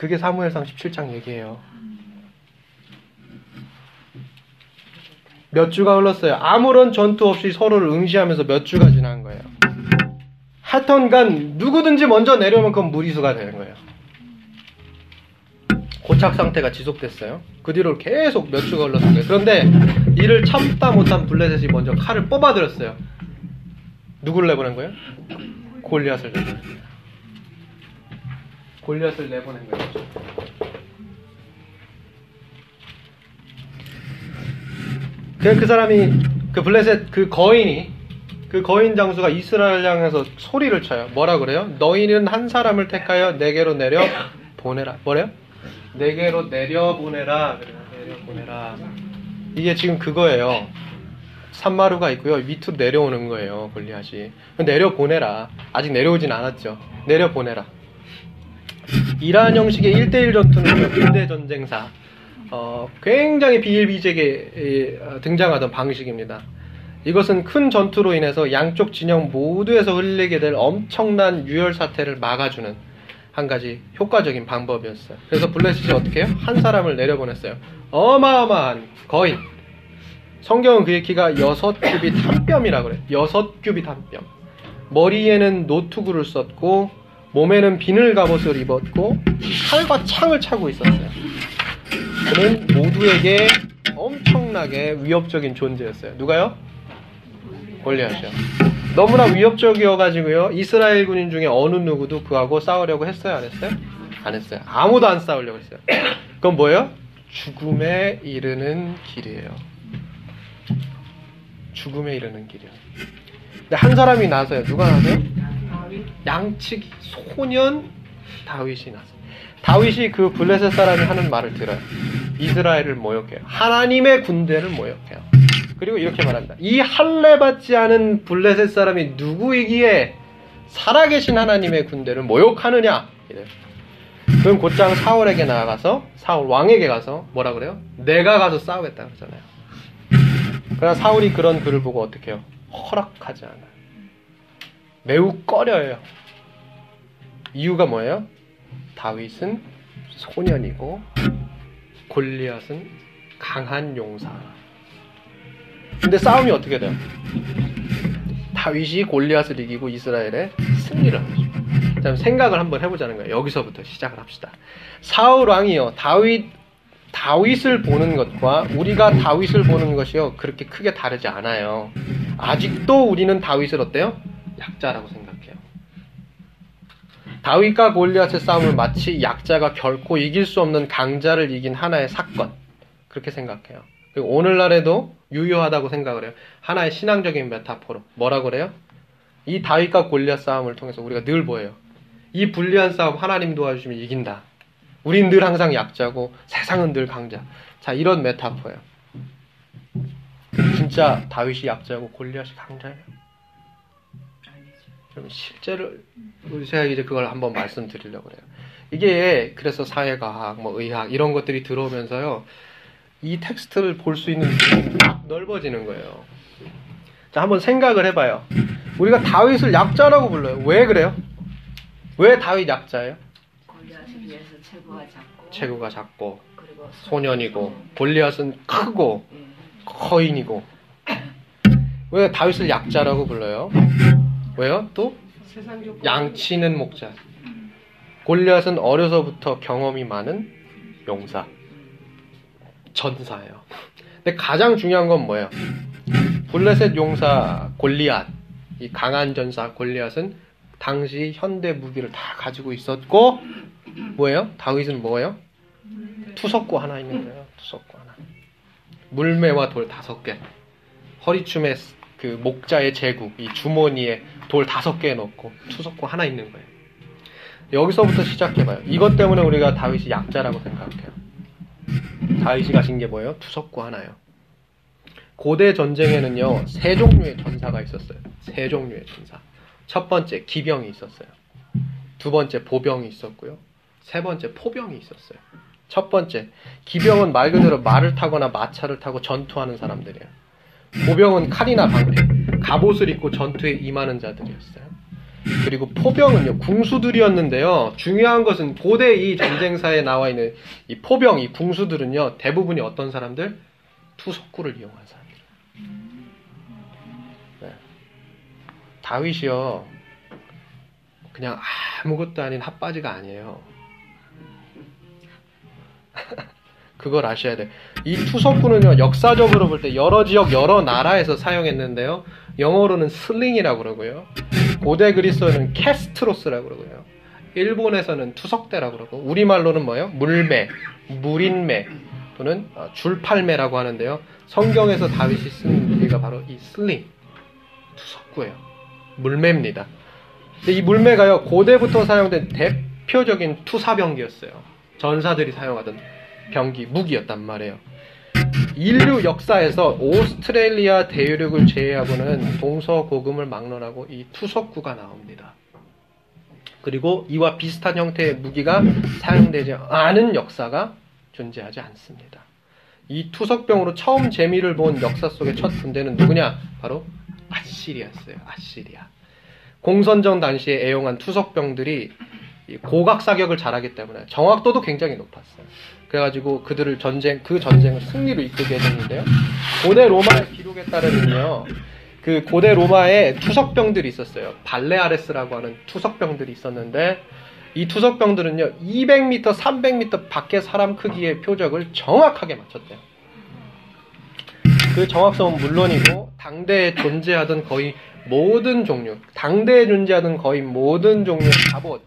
그게 사무엘상 17장 얘기예요. 몇 주가 흘렀어요. 아무런 전투 없이 서로를 응시하면서 몇 주가 지난 거예요. 하여튼간 누구든지 먼저 내려오면 그건 무리수가 되는 거예요. 고착 상태가 지속됐어요. 그 뒤로 계속 몇 주가 흘렀어요. 그런데 이를 참다 못한 블레셋이 먼저 칼을 뽑아들었어요. 누구를 내보낸 거예요? 골리앗을 내보낸 거예요. 골리앗을 내보낸 거예요. 그, 그 사람이 그 블레셋 그 거인이 그 거인 장수가 이스라엘 향해서 소리를 쳐요. 뭐라 그래요? 너희는 한 사람을 택하여 내게로 내려 보내라. 뭐래요? 내게로 내려 보내라. 내려 보내라. 이게 지금 그거예요. 산마루가 있고요. 밑으로 내려오는 거예요. 골리앗이. 내려 보내라. 아직 내려오진 않았죠. 내려 보내라. 이러한 형식의 1대1 전투는 근대 전쟁사 어, 굉장히 비일비재하게 어, 등장하던 방식입니다. 이것은 큰 전투로 인해서 양쪽 진영 모두에서 흘리게 될 엄청난 유혈 사태를 막아주는 한 가지 효과적인 방법이었어요. 그래서 블레셋이 어떻게 해요? 한 사람을 내려보냈어요. 어마어마한 거인. 성경은 그의 키가 여섯 규빗 한 뼘이라고 그래요. 여섯 규빗 한 뼘. 머리에는 노투구를 썼고 몸에는 비늘 갑옷을 입었고 칼과 창을 차고 있었어요. 그는 모두에게 엄청나게 위협적인 존재였어요. 누가요? 골리앗이요. 너무나 위협적이어가지고요. 이스라엘 군인 중에 어느 누구도 그하고 싸우려고 했어요? 안 했어요? 안 했어요. 아무도 안 싸우려고 했어요. (clears throat) 그건 뭐예요? 죽음에 이르는 길이에요. 죽음에 이르는 길이요. 근데 한 사람이 나서요. 누가 나서요? 양측 소년 다윗이 나서. 다윗이 그 블레셋 사람이 하는 말을 들어요. 이스라엘을 모욕해요. 하나님의 군대를 모욕해요. 그리고 이렇게 말합니다. 이 할례 받지 않은 블레셋 사람이 누구이기에 살아계신 하나님의 군대를 모욕하느냐? 그럼 곧장 사울에게 나아가서 사울 왕에게 가서 뭐라 그래요? 내가 가서 싸우겠다 그러잖아요. 그러나 사울이 그런 글을 보고 어떻게 해요? 허락하지 않아요. 매우 꺼려요. 이유가 뭐예요? 다윗은 소년이고 골리앗은 강한 용사. 근데 싸움이 어떻게 돼요? 다윗이 골리앗을 이기고 이스라엘에 승리를 하죠. 자, 생각을 한번 해보자는 거예요. 여기서부터 시작을 합시다. 사울 왕이요, 다윗 다윗을 보는 것과 우리가 다윗을 보는 것이요 그렇게 크게 다르지 않아요. 아직도 우리는 다윗을 어때요? 약자라고 생각해요. 다윗과 골리앗의 싸움을 마치 약자가 결코 이길 수 없는 강자를 이긴 하나의 사건 그렇게 생각해요. 그리고 오늘날에도 유효하다고 생각을 해요. 하나의 신앙적인 메타포로 뭐라고 그래요? 이 다윗과 골리앗 싸움을 통해서 우리가 늘 뭐예요? 이 불리한 싸움 하나님 도와주시면 이긴다. 우린 늘 항상 약자고 세상은 늘 강자. 자 이런 메타포예요. 진짜 다윗이 약자고 골리앗이 강자예요. 그럼 실제로 제가 이제 그걸 한번 말씀드리려고 그래요. 이게 그래서 사회과학, 뭐 의학 이런 것들이 들어오면서요. 이 텍스트를 볼 수 있는 넓어지는 거예요. 자, 한번 생각을 해봐요. 우리가 다윗을 약자라고 불러요. 왜 그래요? 왜 다윗 약자예요? 체구가 작고 체구가 작고 그리고 소년이고 골리앗은 크고 예. 거인이고 왜 다윗을 약자라고 불러요? 왜요? 또 양치는 목자. 골리앗은 어려서부터 경험이 많은 용사. 전사예요. 근데 가장 중요한 건 뭐예요? 블레셋 용사 골리앗, 이 강한 전사 골리앗은 당시 현대 무기를 다 가지고 있었고 뭐예요? 다윗은 뭐예요? 투석구 하나 있는 거예요. 투석구 하나. 물매와 돌 다섯 개. 허리춤에 그 목자의 제국, 이 주머니에 돌 다섯 개 넣고 투석구 하나 있는 거예요. 여기서부터 시작해봐요. 이것 때문에 우리가 다윗이 약자라고 생각해요. 다윗이 가진 게 뭐예요? 투석구 하나요. 고대 전쟁에는요 세 종류의 전사가 있었어요. 세 종류의 전사. 첫 번째 기병이 있었어요. 두 번째 보병이 있었고요. 세 번째 포병이 있었어요. 첫 번째 기병은 말 그대로 말을 타거나 마차를 타고 전투하는 사람들이에요. 보병은 칼이나 방패, 갑옷을 입고 전투에 임하는 자들이었어요. 그리고 포병은요 궁수들이었는데요. 중요한 것은 고대 이 전쟁사에 나와 있는 이 포병, 이 궁수들은요 대부분이 어떤 사람들? 투석구를 이용한 사람들. 네. 다윗이요 그냥 아무것도 아닌 핫바지가 아니에요. (laughs) 그걸 아셔야 돼. 이 투석구는요, 역사적으로 볼 때 여러 지역, 여러 나라에서 사용했는데요. 영어로는 sling이라고 그러고요. 고대 그리스어는 κέστρος라고 그러고요. 일본에서는 투석대라고 그러고, 우리말로는 뭐예요? 물매, 무릿매, 또는 어, 줄팔매라고 하는데요. 성경에서 다윗이 쓴 무기가 바로 이 sling, 투석구예요. 물매입니다. 이 물매가요, 고대부터 사용된 대표적인 투사병기였어요. 전사들이 사용하던 병기, 무기였단 말이에요. 인류 역사에서 오스트레일리아 대륙을 제외하고는 동서고금을 막론하고 이 투석구가 나옵니다. 그리고 이와 비슷한 형태의 무기가 사용되지 않은 역사가 존재하지 않습니다. 이 투석병으로 처음 재미를 본 역사 속의 첫 군대는 누구냐? 바로 아시리아였어요. 아시리아. 공선전 당시에 애용한 투석병들이 고각 사격을 잘하기 때문에 정확도도 굉장히 높았어요. 그래가지고 그들을 전쟁 그 전쟁을 승리로 이끌게 됐는데요. 고대 로마의 기록에 따르면요, 그 고대 로마에 투석병들이 있었어요. 발레아레스라고 하는 투석병들이 있었는데 이 투석병들은요 200m, 300m 밖의 사람 크기의 표적을 정확하게 맞췄대요. 그 정확성은 물론이고 당대에 존재하던 거의 모든 종류, 당대에 존재하던 거의 모든 종류의 갑옷,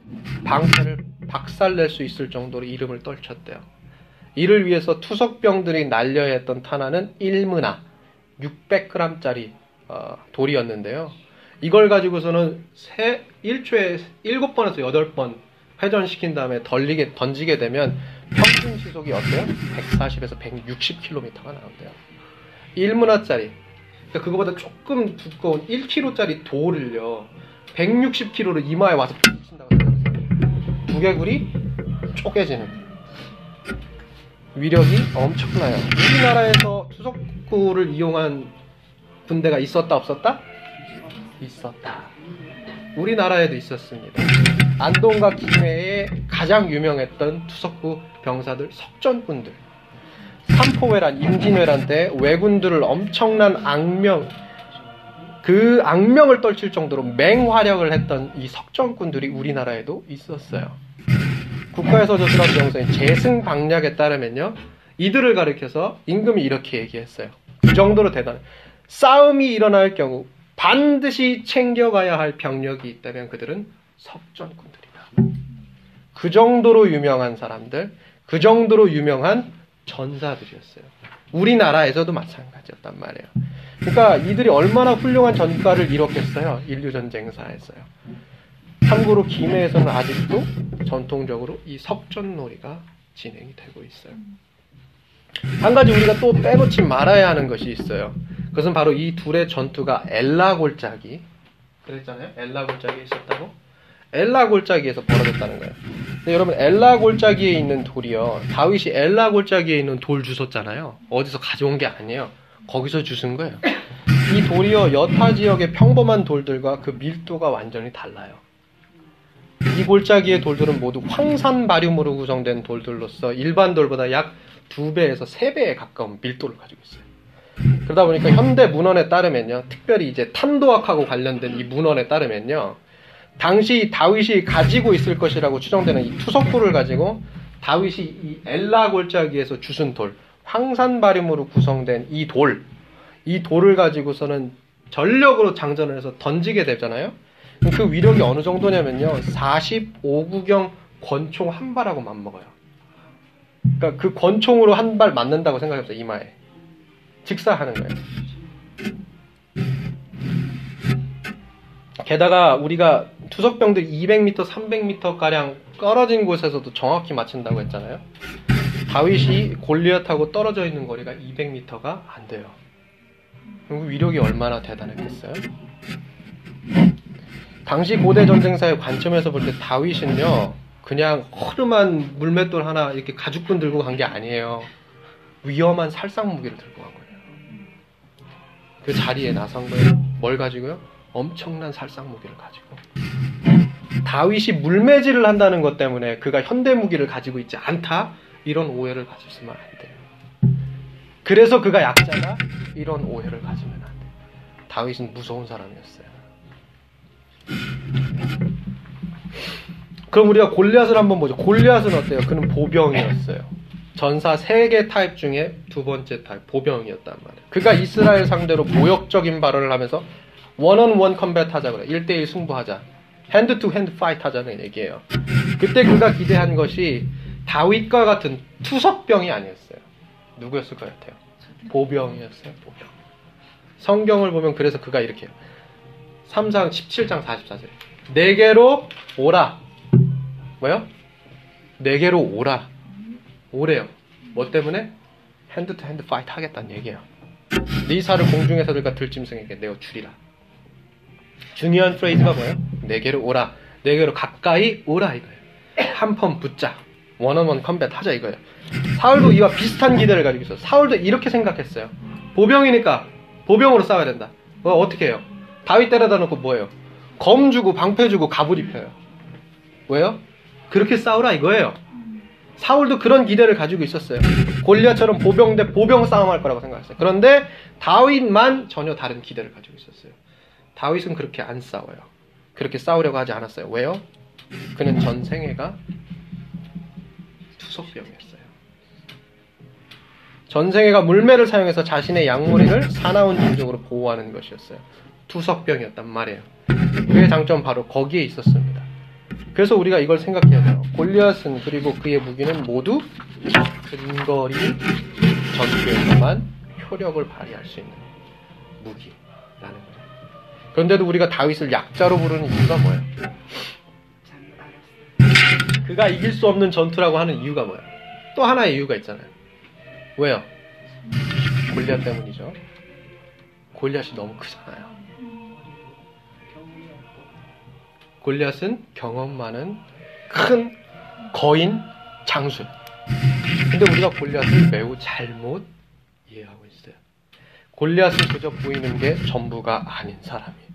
방패를 박살낼 수 있을 정도로 이름을 떨쳤대요. 이를 위해서 투석병들이 날려야 했던 탄환은 1문화, 600g짜리 어, 돌이었는데요. 이걸 가지고서는 세, 1초에 7번에서 8번 회전시킨 다음에 덜리게, 던지게 되면 평균 시속이 어때요? 140에서 160km가 나온대요. 1문화짜리. 그러니까 그거보다 조금 두꺼운 1kg짜리 돌을요. 160km로 이마에 와서 친다고 생각해요. 두개골이 쪼개지는. 위력이 엄청나요. 우리나라에서 투석구를 이용한 군대가 있었다 없었다? 있었다. 우리나라에도 있었습니다. 안동과 김해에 가장 유명했던 투석구 병사들 석전군들. 삼포회란, 임진왜란 때 왜군들을 엄청난 악명, 그 악명을 떨칠 정도로 맹활약을 했던 이 석전군들이 우리나라에도 있었어요. 국가에서 저술한 명성인 재승 방략에 따르면요. 이들을 가리켜서 임금이 이렇게 얘기했어요. 그 정도로 대단. 싸움이 일어날 경우 반드시 챙겨가야 할 병력이 있다면 그들은 석전군들이다. 그 정도로 유명한 사람들, 그 정도로 유명한 전사들이었어요. 우리나라에서도 마찬가지였단 말이에요. 그러니까 이들이 얼마나 훌륭한 전가를 이뤘겠어요. 인류 전쟁사에서요. 참고로 김해에서는 아직도 전통적으로 이 석전놀이가 진행이 되고 있어요. 한 가지 우리가 또 빼놓지 말아야 하는 것이 있어요. 그것은 바로 이 둘의 전투가 엘라 골짜기. 그랬잖아요. 엘라 골짜기에 있었다고? 엘라 골짜기에서 벌어졌다는 거예요. 근데 여러분 엘라 골짜기에 있는 돌이요. 다윗이 엘라 골짜기에 있는 돌 주웠잖아요. 어디서 가져온 게 아니에요. 거기서 주운 거예요. 이 돌이요. 여타 지역의 평범한 돌들과 그 밀도가 완전히 달라요. 이 골짜기의 돌들은 모두 황산 바륨으로 구성된 돌들로서 일반 돌보다 약 2배에서 3배에 가까운 밀도를 가지고 있어요. 그러다 보니까 현대 문헌에 따르면요. 특별히 이제 탄도학하고 관련된 이 문헌에 따르면요. 당시 다윗이 가지고 있을 것이라고 추정되는 이 투석구를 가지고 다윗이 이 엘라 골짜기에서 주순 돌, 황산 바륨으로 구성된 이 돌, 이 돌을 가지고서는 전력으로 장전을 해서 던지게 되잖아요. 그 위력이 어느 정도냐면요. 45구경 권총 한 발하고 맞먹어요. 그러니까 그 권총으로 한 발 맞는다고 생각해보세요. 이마에. 직사하는 거예요. 게다가 우리가 투석병들 200m, 300m 가량 떨어진 곳에서도 정확히 맞춘다고 했잖아요. 다윗이 골리앗하고 떨어져 있는 거리가 200m가 안 돼요. 그럼 위력이 얼마나 대단했겠어요? 당시 고대 전쟁사의 관점에서 볼 때 다윗은요, 그냥 허름한 물맷돌 하나 이렇게 가죽끈 들고 간 게 아니에요. 위험한 살상 무기를 들고 간 거예요. 그 자리에 나선 거예요. 뭘 가지고요? 엄청난 살상 무기를 가지고. 다윗이 물매질을 한다는 것 때문에 그가 현대 무기를 가지고 있지 않다? 이런 오해를 가지시면 안 돼요. 그래서 그가 약자다? 이런 오해를 가지면 안 돼요. 다윗은 무서운 사람이었어요. 그럼 우리가 골리앗을 한번 보죠. 골리앗은 어때요? 그는 보병이었어요. 전사 3개 타입 중에 두 번째 타입, 보병이었단 말이에요. 그가 이스라엘 상대로 모욕적인 발언을 하면서 one-on-one combat 하자 그래. 1대1 승부하자. hand to hand fight 하자는 얘기예요. 그때 그가 기대한 것이 다윗과 같은 투석병이 아니었어요. 누구였을 것 같아요? 보병이었어요. 보병. 성경을 보면 그래서 그가 이렇게 해요. 삼상 17장 44절. 내게로 오라. 뭐요? 내게로 오라. 오래요. 뭐 때문에? hand to hand fight 하겠다는 얘기예요. 네 살을 공중의 새들과 들짐승에게 내어 주리라. 중요한 phrase가 뭐예요? 내게로 오라. 내게로 가까이 오라 이거예요. 한 번 붙자. 원어원 컴뱃 하자 이거예요. 사울도 이와 비슷한 기대를 가지고 있어요. 사울도 이렇게 생각했어요. 보병이니까 보병으로 싸워야 된다. 어, 어떻게 해요? 다윗 때려다 놓고 뭐예요? 검 주고 방패 주고 갑을 입혀요. 왜요? 그렇게 싸우라 이거예요. 사울도 그런 기대를 가지고 있었어요. 골리앗처럼 보병 대 보병 싸움할 거라고 생각했어요. 그런데 다윗만 전혀 다른 기대를 가지고 있었어요. 다윗은 그렇게 안 싸워요. 그렇게 싸우려고 하지 않았어요. 왜요? 그는 전 생애가 투석병이었어요. 전생애가 물매를 사용해서 자신의 양무리를 사나운 종족으로 보호하는 것이었어요. 투석병이었단 말이에요. 그의 장점 바로 거기에 있었습니다. 그래서 우리가 이걸 생각해야 돼요. 골리앗은 그리고 그의 무기는 모두 근거리 전투에서만 효력을 발휘할 수 있는 무기라는 거예요. 그런데도 우리가 다윗을 약자로 부르는 이유가 뭐예요? 그가 이길 수 없는 전투라고 하는 이유가 뭐예요? 또 하나의 이유가 있잖아요. 왜요? 골리앗 때문이죠. 골리앗이 너무 크잖아요. 골리앗은 경험 많은 큰 거인 장수. 근데 우리가 골리앗을 매우 잘못 이해하고 있어요. 골리앗은 그저 보이는 게 전부가 아닌 사람이에요.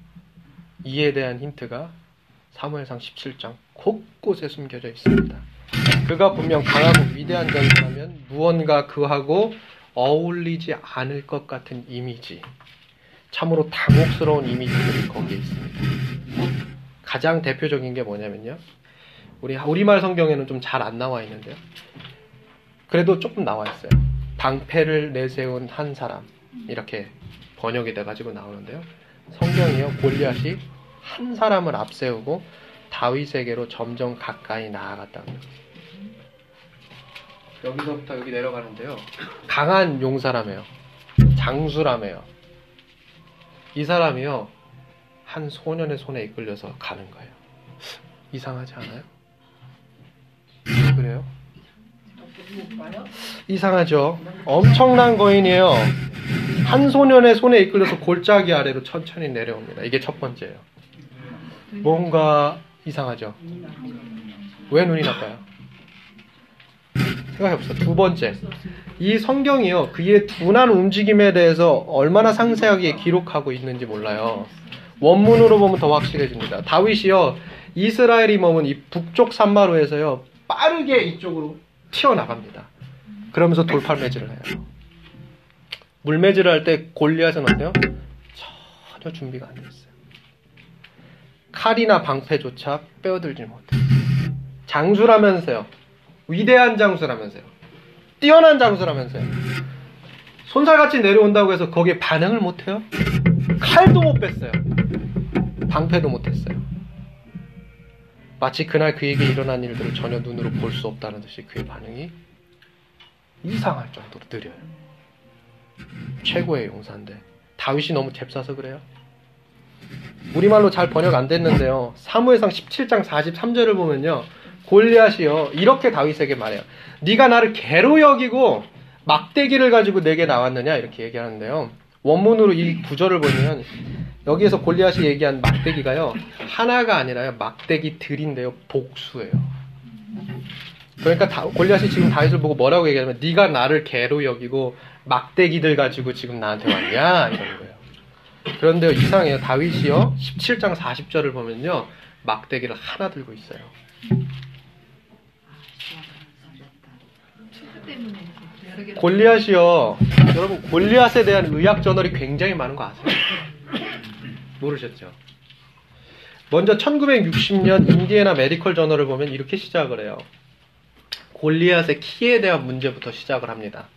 이에 대한 힌트가 사무엘상 17장 곳곳에 숨겨져 있습니다. 그가 분명 강하고 위대한 전사라면 무언가 그하고 어울리지 않을 것 같은 이미지, 참으로 당혹스러운 이미지들이 거기에 있습니다. 가장 대표적인 게 뭐냐면요. 우리 우리말 성경에는 좀 잘 안 나와 있는데요. 그래도 조금 나와 있어요. 방패를 내세운 한 사람 이렇게 번역이 돼가지고 나오는데요. 성경이요 골리앗이 한 사람을 앞세우고 다윗에게로 점점 가까이 나아갔다는 거예요. 여기서부터 여기 내려가는데요. 강한 용사라며요. 장수라며요. 이 사람이요. 한 소년의 손에 이끌려서 가는 거예요. 이상하지 않아요? 그래요? 이상하죠? 엄청난 거인이에요. 한 소년의 손에 이끌려서 골짜기 아래로 천천히 내려옵니다. 이게 첫 번째예요. 뭔가 이상하죠? 왜 눈이 나빠요? 생각해봅시다. 두 번째. 이 성경이요. 그의 둔한 움직임에 대해서 얼마나 상세하게 기록하고 있는지 몰라요. 원문으로 보면 더 확실해집니다. 다윗이요. 이스라엘이 머문 이 북쪽 산마루에서요. 빠르게 이쪽으로 튀어나갑니다. 그러면서 돌팔매질을 해요. 물매질을 할 때 골리앗은 어때요? 전혀 준비가 안 됐어요. 칼이나 방패조차 빼어들지 못해요. 장수라면서요. 위대한 장수라면서요. 뛰어난 장수라면서요. 손살같이 내려온다고 해서 거기에 반응을 못해요? 칼도 못 뺐어요. 방패도 못했어요. 마치 그날 그에게 일어난 일들을 전혀 눈으로 볼 수 없다는 듯이 그의 반응이 이상할 정도로 느려요. 최고의 용사인데 다윗이 너무 잽싸서 그래요. 우리말로 잘 번역 안 됐는데요. 사무엘상 17장 43절을 보면요. 골리앗이요. 이렇게 다윗에게 말해요. 네가 나를 개로 여기고 막대기를 가지고 내게 나왔느냐 이렇게 얘기하는데요. 원문으로 이 구절을 보면 여기에서 골리앗이 얘기한 막대기가요. 하나가 아니라요. 막대기들인데요. 복수예요. 그러니까 다, 골리앗이 지금 다윗을 보고 뭐라고 얘기하냐면 네가 나를 개로 여기고 막대기들 가지고 지금 나한테 왔냐 이런 거예요. 그런데 이상해요. 다윗이요. 17장 40절을 보면요. 막대기를 하나 들고 있어요. 골리앗이요. 여러분 골리앗에 대한 의학 저널이 굉장히 많은 거 아세요? 모르셨죠? 먼저 1960년 인디애나 메디컬 저널을 보면 이렇게 시작을 해요. 골리앗의 키에 대한 문제부터 시작을 합니다.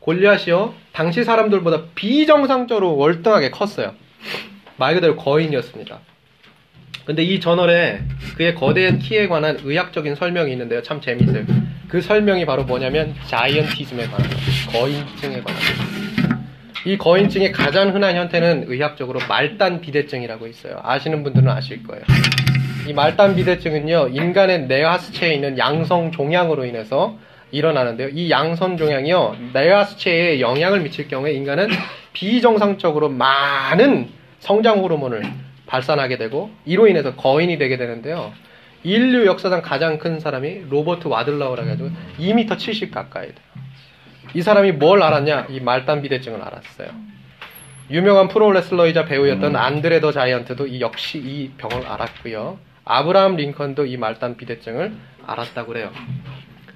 골리앗이요, 당시 사람들보다 비정상적으로 월등하게 컸어요. 말 그대로 거인이었습니다. 근데 이 저널에 그의 거대한 키에 관한 의학적인 설명이 있는데요. 참 재미있어요. 그 설명이 바로 뭐냐면 자이언티즘에 관한 거인증에 관한 이 거인증의 가장 흔한 형태는 의학적으로 말단 비대증이라고 있어요. 아시는 분들은 아실 거예요. 이 말단 비대증은요, 인간의 뇌하수체에 있는 양성 종양으로 인해서 일어나는데요. 이 양성 종양이요, 뇌하수체에 영향을 미칠 경우에 인간은 비정상적으로 많은 성장 호르몬을 발산하게 되고, 이로 인해서 거인이 되게 되는데요. 인류 역사상 가장 큰 사람이 로버트 와들라우라 가지고 2m 70 가까이 돼요. 이 사람이 뭘 알았냐? 이 말단 비대증을 알았어요. 유명한 프로레슬러이자 배우였던 안드레 더 자이언트도 이 역시 이 병을 알았고요. 아브라함 링컨도 이 말단 비대증을 알았다고 그래요.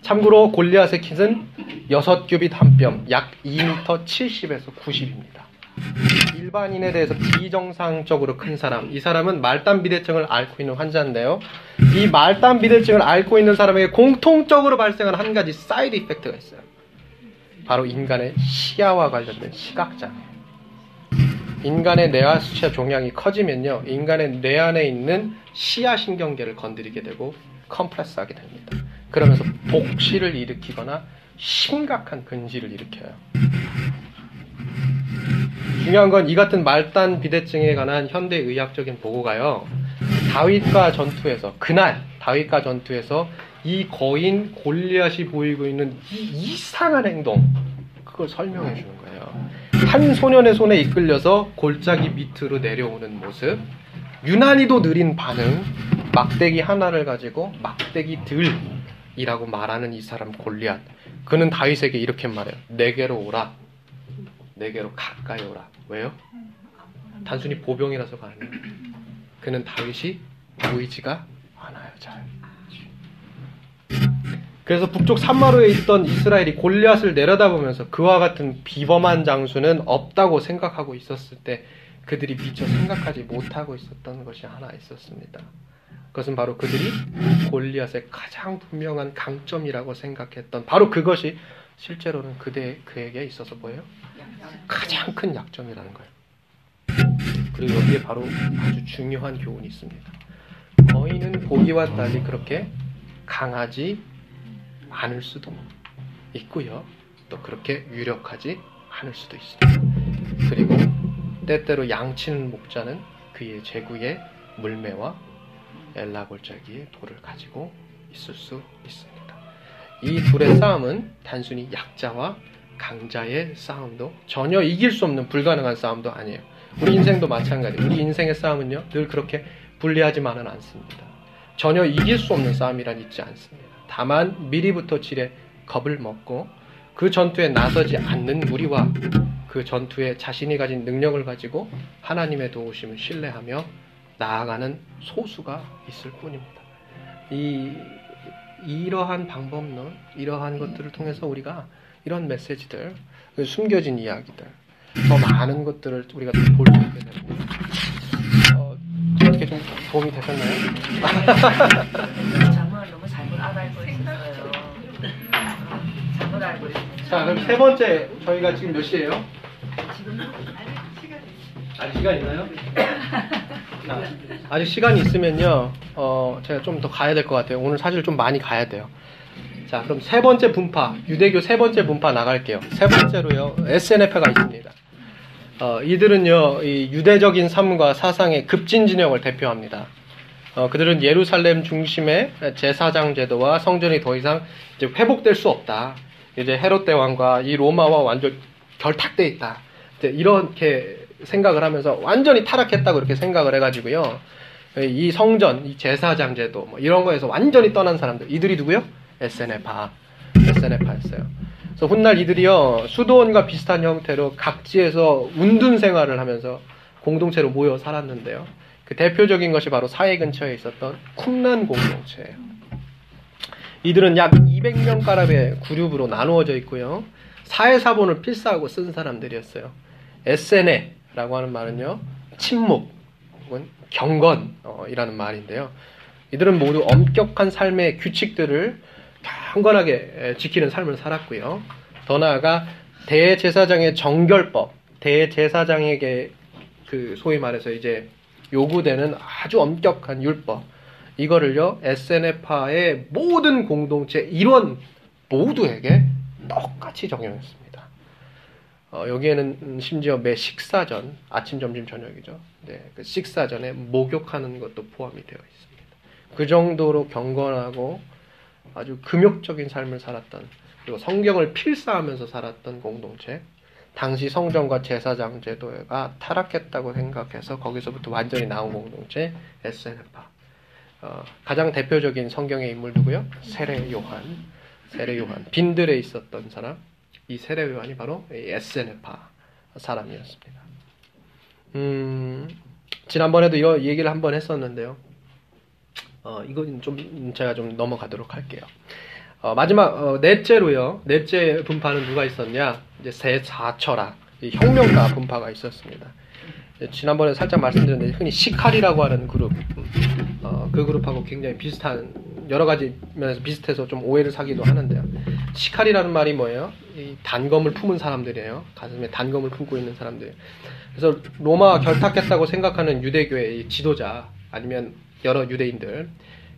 참고로 골리앗의 키는 6규빗 한 뼘, 약 2m 70에서 90입니다. 일반인에 대해서 비정상적으로 큰 사람, 이 사람은 말단 비대증을 앓고 있는 환자인데요. 이 말단 비대증을 앓고 있는 사람에게 공통적으로 발생하는 한 가지 side effect가 있어요. 바로 인간의 시야와 관련된 시각장애. 인간의 뇌하수체 종양이 커지면요, 인간의 뇌 안에 있는 시야 신경계를 건드리게 되고 컴프레스하게 됩니다. 그러면서 복시를 일으키거나 심각한 근지를 일으켜요. 중요한 건 이 같은 말단 비대증에 관한 현대 의학적인 보고가요. 다윗과 전투에서 그날 다윗과 전투에서 이 거인 골리앗이 보이고 있는 이 이상한 행동 그걸 설명해 주는 거예요. 한 소년의 손에 이끌려서 골짜기 밑으로 내려오는 모습, 유난히도 느린 반응, 막대기 하나를 가지고 막대기 들이라고 말하는 이 사람 골리앗. 그는 다윗에게 이렇게 말해요. 내게로 오라. 내게로 가까이 오라. 왜요? 단순히 보병이라서가 아니에요. 그는 다윗이 보이지가 않아요. 잘. 그래서 북쪽 산마루에 있던 이스라엘이 골리앗을 내려다보면서 그와 같은 비범한 장수는 없다고 생각하고 있었을 때 그들이 미처 생각하지 못하고 있었던 것이 하나 있었습니다. 그것은 바로 그들이 골리앗의 가장 분명한 강점이라고 생각했던 바로 그것이 실제로는 그대 그에게 있어서 뭐예요? 가장 큰 약점이라는 거예요. 그리고 여기에 바로 아주 중요한 교훈이 있습니다. 거인은 보기와 달리 그렇게 강하지 않을 수도 있고요. 또 그렇게 유력하지 않을 수도 있습니다. 그리고 때때로 양치는 목자는 그의 제구의 물매와 엘라골짜기의 돌을 가지고 있을 수 있습니다. 이 둘의 싸움은 단순히 약자와 강자의 싸움도 전혀 이길 수 없는 불가능한 싸움도 아니에요. 우리 인생도 마찬가지. 우리 인생의 싸움은요 늘 그렇게 불리하지만은 않습니다. 전혀 이길 수 없는 싸움이란 있지 않습니다. 다만 미리부터 지레 겁을 먹고 그 전투에 나서지 않는 우리와 그 전투에 자신이 가진 능력을 가지고 하나님의 도우심을 신뢰하며 나아가는 소수가 있을 뿐입니다. 이 이러한 방법론, 이러한 것들을 통해서 우리가 이런 메시지들, 그 숨겨진 이야기들, 더 많은 것들을 우리가 볼 수 있게 됩니다. 어, 어떻게 좀 도움이 되셨나요? 장문을 너무 잘못 알고 있었어요. 잘못 알고. 자, 그럼 세 번째 저희가 지금 몇 시예요? 지금 아직 시간 있나요? 자, 아직 시간이 있으면요, 어, 제가 좀 더 가야 될 것 같아요. 오늘 사실 좀 많이 가야 돼요. 자, 그럼 세 번째 분파, 유대교 세 번째 분파 나갈게요. 세 번째로요, SNF가 있습니다. 어, 이들은요, 이 유대적인 삶과 사상의 급진 진영을 대표합니다. 어, 그들은 예루살렘 중심의 제사장 제도와 성전이 더 이상 이제 회복될 수 없다. 이제 헤롯 대왕과 이 로마와 완전 결탁돼 있다. 이렇게 생각을 하면서 완전히 타락했다고 이렇게 생각을 해가지고요. 이 성전, 이 제사장 제도, 뭐 이런 거에서 완전히 떠난 사람들. 이들이 누구요? SNF파. SNF파였어요. 그래서 훗날 이들이요, 수도원과 비슷한 형태로 각지에서 운둔 생활을 하면서 공동체로 모여 살았는데요. 그 대표적인 것이 바로 사회 근처에 있었던 쿰난 공동체예요. 이들은 약 200명 가량의 그룹으로 나누어져 있고요. 사회 사본을 필사하고 쓴 사람들이었어요. SNA라고 하는 말은요, 침묵 혹은 경건이라는 말인데요. 이들은 모두 엄격한 삶의 규칙들을 경건하게 지키는 삶을 살았고요. 더 나아가 대제사장의 정결법, 대제사장에게 그 소위 말해서 이제 요구되는 아주 엄격한 율법, 이거를요 SNF파의 모든 공동체 일원 모두에게 똑같이 적용했습니다. 어, 여기에는 심지어 매 식사 전, 아침, 점심, 저녁이죠. 네, 그 식사 전에 목욕하는 것도 포함이 되어 있습니다. 그 정도로 경건하고 아주 금욕적인 삶을 살았던 그리고 성경을 필사하면서 살았던 공동체. 당시 성전과 제사장 제도가 타락했다고 생각해서 거기서부터 완전히 나온 공동체 SNF파. 어, 가장 대표적인 성경의 인물 누구요? 세례 요한. 세례 요한. 빈들에 있었던 사람. 이 세례 요한이 바로 SNF파 사람이었습니다. 음, 지난번에도 이 얘기를 한번 했었는데요. 어, 이건 좀 제가 좀 넘어가도록 할게요. 어, 마지막 어, 넷째로요. 넷째 분파는 누가 있었냐? 이제 세 사철학, 혁명가 분파가 있었습니다. 지난번에 살짝 말씀드렸는데 흔히 시칼이라고 하는 그룹, 어, 그 그룹하고 굉장히 비슷한 여러 가지 면에서 비슷해서 좀 오해를 사기도 하는데요. 시칼이라는 말이 뭐예요? 이 단검을 품은 사람들이에요. 가슴에 단검을 품고 있는 사람들. 그래서 로마 결탁했다고 생각하는 유대교의 지도자 아니면 여러 유대인들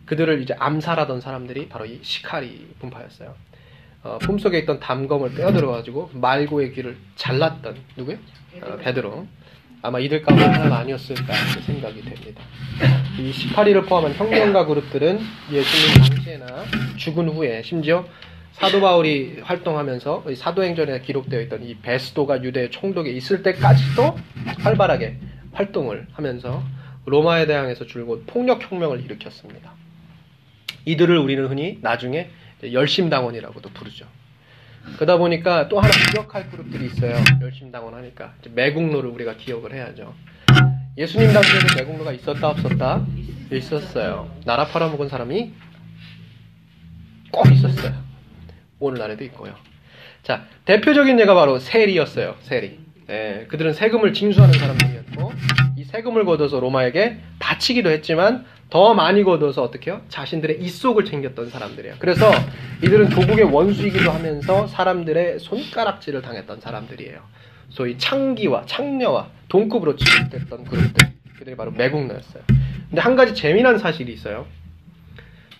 그들을 이제 암살하던 사람들이 바로 이 시카리 분파였어요. 어, 품속에 있던 담검을 빼어들어가지고 말고의 귀를 잘랐던 누구요? 어, 베드로. 아마 이들 가운데 하나가 아니었을까 생각이 됩니다. 이 시카리를 포함한 혁명가 그룹들은 예수님 당시에나 죽은 후에 심지어 사도 바울이 활동하면서 사도행전에 기록되어 있던 이 베스도가 유대 총독에 있을 때까지도 활발하게 활동을 하면서 로마에 대항해서 줄곧 폭력혁명을 일으켰습니다. 이들을 우리는 흔히 나중에 열심당원이라고도 부르죠. 그러다 보니까 또 하나 기억할 그룹들이 있어요. 열심당원 하니까. 매국노를 우리가 기억을 해야죠. 예수님 당시에도 매국노가 있었다 없었다? 있었어요. 나라 팔아먹은 사람이 꼭 있었어요. 오늘날에도 있고요. 자, 대표적인 예가 바로 세리였어요. 세리. 예, 그들은 세금을 징수하는 사람들이었고 이 세금을 걷어서 로마에게 바치기도 했지만 더 많이 걷어서 어떻게 요 자신들의 입속을 챙겼던 사람들이에요. 그래서 이들은 조국의 원수이기도 하면서 사람들의 손가락질을 당했던 사람들이에요. 소위 창기와 창녀와 동급으로 취급됐던 그룹들. 그들이 바로 매국노였어요. 근데 한 가지 재미난 사실이 있어요.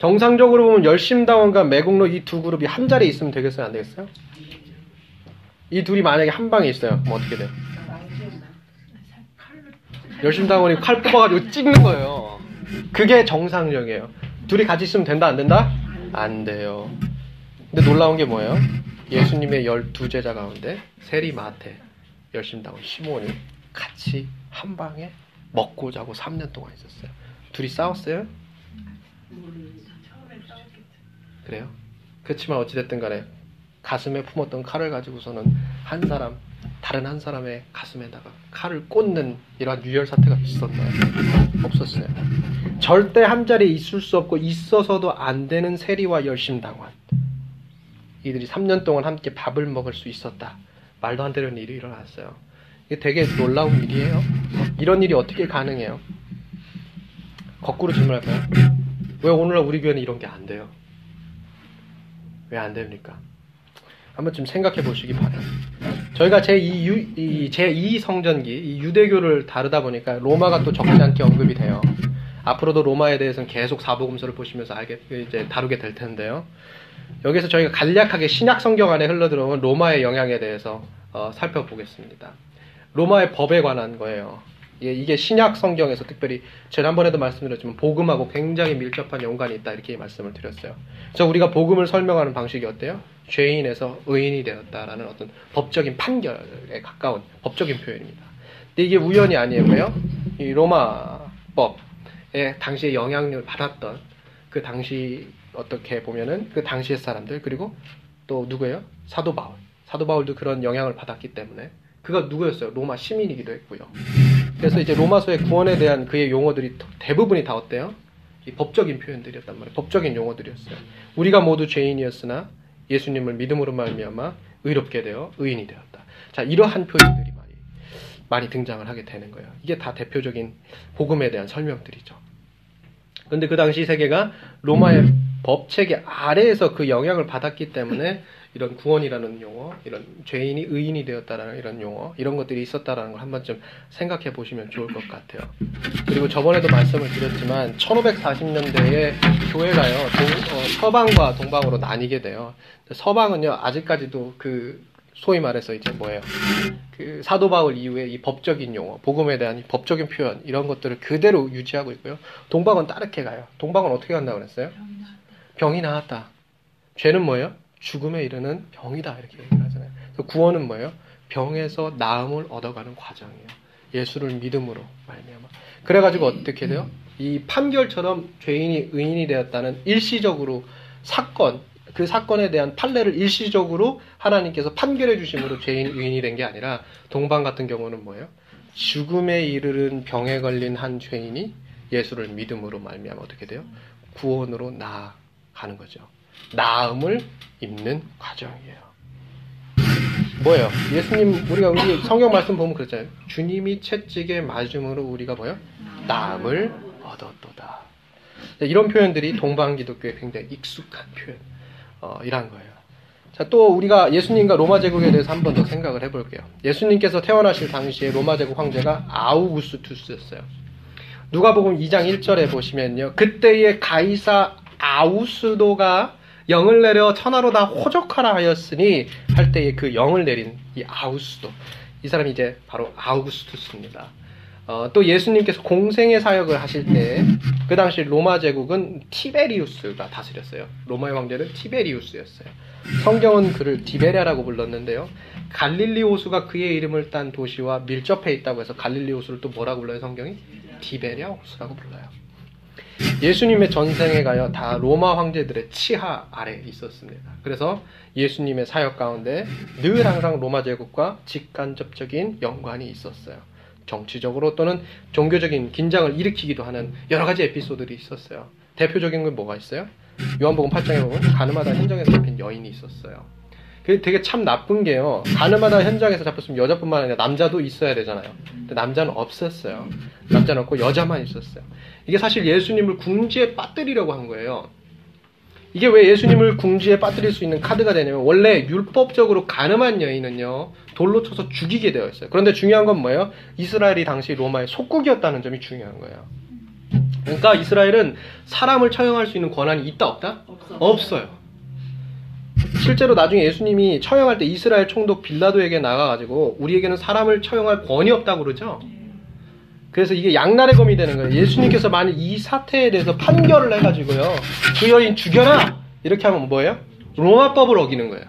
정상적으로 보면 열심당원과 매국노 이 두 그룹이 한 자리에 있으면 되겠어요? 안 되겠어요? 이 둘이 만약에 한 방에 있어요. 그럼 어떻게 돼요? 열심당원이 칼 뽑아가지고 찍는 거예요. 그게 정상적이에요. 둘이 같이 있으면 된다, 안 된다? 안 돼요. 근데 놀라운 게 뭐예요? 예수님의 열두 제자 가운데 세리 마테, 열심당원 시몬이 같이 한 방에 먹고 자고 3년 동안 있었어요. 둘이 싸웠어요? 그래요? 그렇지만 어찌됐든 간에 가슴에 품었던 칼을 가지고서는 한 사람, 다른 한 사람의 가슴에다가 칼을 꽂는 이러한 유혈 사태가 있었나요? 없었어요. 절대 한 자리에 있을 수 없고 있어서도 안 되는 세리와 열심당원. 이들이 3년 동안 함께 밥을 먹을 수 있었다. 말도 안 되는 일이 일어났어요. 이게 되게 놀라운 일이에요. 이런 일이 어떻게 가능해요? 거꾸로 질문할까요? 왜 오늘날 우리 교회는 이런 게 안 돼요? 왜 안 됩니까? 한번 좀 생각해 보시기 바래요. 저희가 제2 제2 성전기 이 유대교를 다루다 보니까 로마가 또 적지 않게 언급이 돼요. 앞으로도 로마에 대해서는 계속 사복음서를 보시면서 알게 이제 다루게 될 텐데요. 여기서 저희가 간략하게 신약 성경 안에 흘러들어온 로마의 영향에 대해서 어, 살펴보겠습니다. 로마의 법에 관한 거예요. 예, 이게 신약 성경에서 특별히 지난번에도 말씀드렸지만 복음하고 굉장히 밀접한 연관이 있다 이렇게 말씀을 드렸어요. 그래서 우리가 복음을 설명하는 방식이 어때요? 죄인에서 의인이 되었다라는 어떤 법적인 판결에 가까운 법적인 표현입니다. 근데 이게 우연이 아니에요. 왜요? 이 로마법에 당시에 영향력을 받았던 그 당시 어떻게 보면은 그 당시의 사람들 그리고 또 누구예요? 사도 바울. 사도 바울도 그런 영향을 받았기 때문에 그가 누구였어요? 로마 시민이기도 했고요. 그래서 이제 로마서의 구원에 대한 그의 용어들이 대부분이 다 어때요? 이 법적인 표현들이었단 말이에요. 법적인 용어들이었어요. 우리가 모두 죄인이었으나 예수님을 믿음으로 말미암아 의롭게 되어 의인이 되었다. 자, 이러한 표현들이 많이 많이 등장을 하게 되는 거예요. 이게 다 대표적인 복음에 대한 설명들이죠. 그런데 그 당시 세계가 로마의 법체계 아래에서 그 영향을 받았기 때문에 이런 구원이라는 용어, 이런 죄인이 의인이 되었다라는 이런 용어, 이런 것들이 있었다라는 걸 한번 좀 생각해 보시면 좋을 것 같아요. 그리고 저번에도 말씀을 드렸지만 1540년대에 교회가요, 동, 어, 서방과 동방으로 나뉘게 돼요. 서방은요, 아직까지도 그 소위 말해서 이제 뭐예요? 그 사도 바울 이후에 이 법적인 용어, 복음에 대한 이 법적인 표현 이런 것들을 그대로 유지하고 있고요. 동방은 따르게 가요. 동방은 어떻게 간다고 그랬어요? 병이 나왔다. 죄는 뭐예요? 죽음에 이르는 병이다 이렇게 얘기를 하잖아요. 그래서 구원은 뭐예요? 병에서 나음을 얻어가는 과정이에요. 예수를 믿음으로 말미암아. 그래가지고 어떻게 돼요? 이 판결처럼 죄인이 의인이 되었다는 일시적으로 사건 그 사건에 대한 판례를 일시적으로 하나님께서 판결해 주심으로 죄인 의인이 된 게 아니라 동방 같은 경우는 뭐예요? 죽음에 이르는 병에 걸린 한 죄인이 예수를 믿음으로 말미암아 어떻게 돼요? 구원으로 나아가는 거죠. 나음을 입는 과정이에요. 뭐예요? 예수님 우리가 우리 성경 말씀 보면 그렇잖아요. 주님이 채찍에 맞음으로 우리가 뭐요? 나음을 얻었도다. 이런 표현들이 동방 기독교에 굉장히 익숙한 표현. 어, 이란 거예요. 자, 또 우리가 예수님과 로마 제국에 대해서 한 번 더 생각을 해볼게요. 예수님께서 태어나실 당시에 로마 제국 황제가 아우구스투스였어요. 누가복음 2장 1절에 보시면요. 그때의 가이사 아우스도가 영을 내려 천하로 다 호적하라 하였으니 할 때에 그 영을 내린 이 아우스도 이 사람이 이제 바로 아우구스투스입니다. 어, 또 예수님께서 공생의 사역을 하실 때 그 당시 로마 제국은 티베리우스가 다스렸어요. 로마의 황제는 티베리우스였어요. 성경은 그를 디베리아라고 불렀는데요. 갈릴리 호수가 그의 이름을 딴 도시와 밀접해 있다고 해서 갈릴리 호수를 또 뭐라고 불러요? 성경이 디베리아 호수라고 불러요. 예수님의 전 생애가요 다 로마 황제들의 치하 아래 있었습니다. 그래서 예수님의 사역 가운데 늘 항상 로마 제국과 직간접적인 연관이 있었어요. 정치적으로 또는 종교적인 긴장을 일으키기도 하는 여러 가지 에피소드들이 있었어요. 대표적인 건 뭐가 있어요? 요한복음 8장에 보면 가늠하다 현장에서 잡힌 여인이 있었어요. 그게 되게 참 나쁜 게요. 가늠하다 현장에서 잡혔으면 여자뿐만 아니라 남자도 있어야 되잖아요. 근데 남자는 없었어요. 남자는 없고 여자만 있었어요. 이게 사실 예수님을 궁지에 빠뜨리려고 한 거예요. 이게 왜 예수님을 궁지에 빠뜨릴 수 있는 카드가 되냐면 원래 율법적으로 가늠한 여인은요 돌로 쳐서 죽이게 되어 있어요. 그런데 중요한 건 뭐예요? 이스라엘이 당시 로마의 속국이었다는 점이 중요한 거예요. 그러니까 이스라엘은 사람을 처형할 수 있는 권한이 있다 없다? 없어. 없어요. 실제로 나중에 예수님이 처형할 때 이스라엘 총독 빌라도에게 나가가지고 우리에게는 사람을 처형할 권이 없다고 그러죠. 그래서 이게 양날의 검이 되는 거예요. 예수님께서 만약 이 사태에 대해서 판결을 해가지고요. 그 여인 죽여라! 이렇게 하면 뭐예요? 로마법을 어기는 거예요.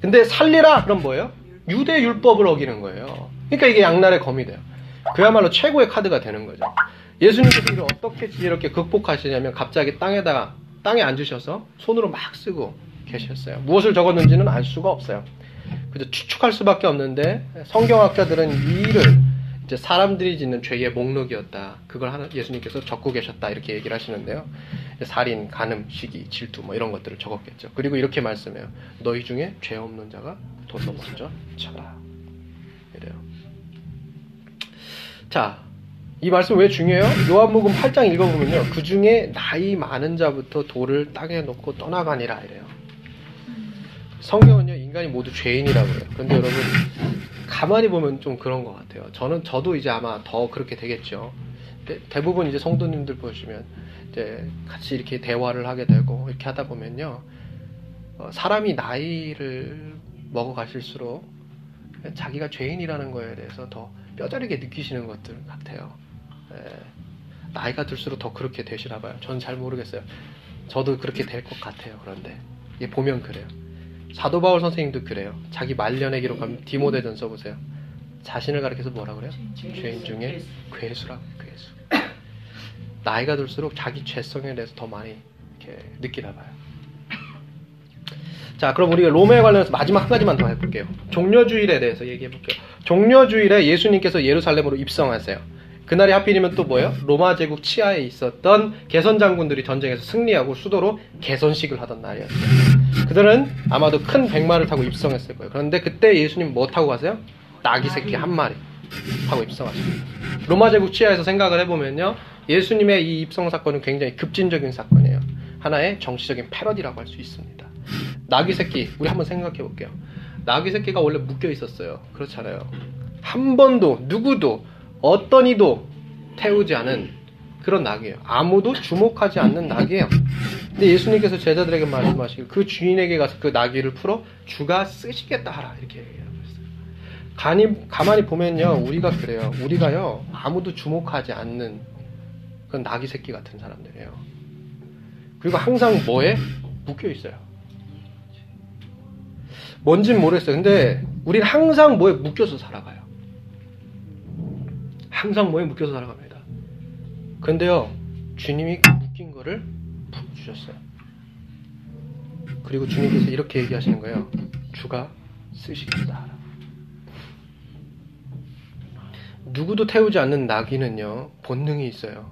근데 살리라! 그럼 뭐예요? 유대 율법을 어기는 거예요. 그러니까 이게 양날의 검이 돼요. 그야말로 최고의 카드가 되는 거죠. 예수님께서 이걸 어떻게 지혜롭게 극복하시냐면 갑자기 땅에다가 땅에 앉으셔서 손으로 막 쓰고 계셨어요. 무엇을 적었는지는 알 수가 없어요. 그래서 추측할 수밖에 없는데 성경학자들은 이 일을 이제 사람들이 짓는 죄의 목록이었다. 그걸 하나 예수님께서 적고 계셨다 이렇게 얘기를 하시는데요. 살인, 간음, 시기, 질투 뭐 이런 것들을 적었겠죠. 그리고 이렇게 말씀해요. 너희 중에 죄 없는 자가 돌로 먼저 쳐라. 이래요. 자, 이 말씀 왜 중요해요? 요한복음 8장 읽어보면요. 그 중에 나이 많은 자부터 돌을 땅에 놓고 떠나가니라 이래요. 성경은요, 인간이 모두 죄인이라고 해요. 그런데 여러분, 가만히 보면 좀 그런 것 같아요. 저는, 저도 이제 아마 더 그렇게 되겠죠. 대, 대부분 이제 성도님들 보시면, 이제 같이 이렇게 대화를 하게 되고, 이렇게 하다 보면요, 어, 사람이 나이를 먹어가실수록 자기가 죄인이라는 거에 대해서 더 뼈저리게 느끼시는 것들 같아요. 예, 나이가 들수록 더 그렇게 되시나 봐요. 저는 잘 모르겠어요. 저도 그렇게 될 것 같아요. 그런데 이게 보면 그래요. 사도 바울 선생님도 그래요. 자기 말년에 기록한 디모데전서 보세요. 자신을 가리켜서 뭐라 그래요? 죄인 중에 괴수라고 괴수. 나이가 들수록 자기 죄성에 대해서 더 많이 이렇게 느끼나 봐요. 자, 그럼 우리가 로마에 관련해서 마지막 한 가지만 더 해볼게요. 종려주일에 대해서 얘기해 볼게요. 종려주일에 예수님께서 예루살렘으로 입성하세요. 그날이 하필이면 또 뭐예요? 로마 제국 치하에 있었던 개선 장군들이 전쟁에서 승리하고 수도로 개선식을 하던 날이었어요. 그들은 아마도 큰 백마를 타고 입성했을 거예요. 그런데 그때 예수님 뭐 타고 가세요? 나귀 새끼 한 마리 타고 입성하십니다. 로마 제국 치하에서 생각을 해보면요. 예수님의 이 입성 사건은 굉장히 급진적인 사건이에요. 하나의 정치적인 패러디라고 할 수 있습니다. 나귀 새끼, 우리 한번 생각해 볼게요. 나귀 새끼가 원래 묶여 있었어요. 그렇잖아요. 한 번도, 누구도, 어떤 이도 태우지 않은 그런 낙이에요. 아무도 주목하지 않는 낙이에요. 근데 예수님께서 제자들에게 말씀하시길 그 주인에게 가서 그 나귀를 풀어 주가 쓰시겠다 하라 이렇게 얘기하고 있어요. 가니, 가만히 보면요, 우리가 그래요. 우리가요 아무도 주목하지 않는 그런 나귀 새끼 같은 사람들이에요. 그리고 항상 뭐에 묶여 있어요. 뭔진 모르겠어요. 근데 우리는 항상 뭐에 묶여서 살아가요. 항상 뭐에 묶여서 살아갑니다. 근데요, 주님이 그 묶인 거를 풀어주셨어요. 그리고 주님께서 이렇게 얘기하시는 거예요. 주가 쓰시겠다. 누구도 태우지 않는 나귀는요, 본능이 있어요.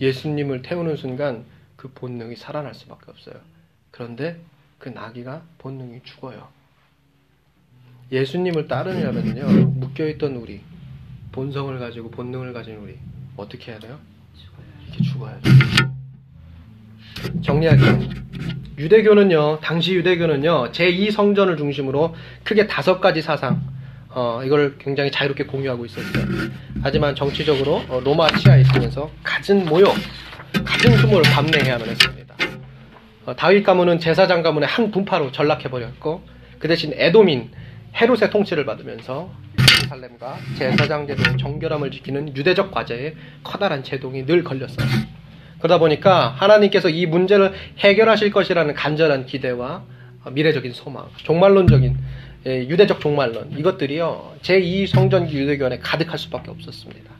예수님을 태우는 순간 그 본능이 살아날 수밖에 없어요. 그런데 그 나귀가 본능이 죽어요. 예수님을 따르려면요, 묶여있던 우리, 본성을 가지고 본능을 가진 우리, 어떻게 해야 돼요? 이렇게 죽어야죠. 정리할게요. 유대교는요, 당시 유대교는요, 제2성전을 중심으로 크게 다섯 가지 사상, 어, 이걸 굉장히 자유롭게 공유하고 있었어요. 하지만 정치적으로 어, 로마 치하에 있으면서 갖은 모욕, 갖은 수모를 감내해야만 했습니다. 어, 다윗 가문은 제사장 가문의 한 분파로 전락해버렸고, 그 대신 에도민, 헤롯의 통치를 받으면서 예루살렘과 제사장 제도의 정결함을 지키는 유대적 과제에 커다란 제동이 늘 걸렸어요. 그러다 보니까 하나님께서 이 문제를 해결하실 것이라는 간절한 기대와 미래적인 소망, 종말론적인 예, 유대적 종말론 이것들이요 제2 성전기 유대교 안에 가득할 수밖에 없었습니다.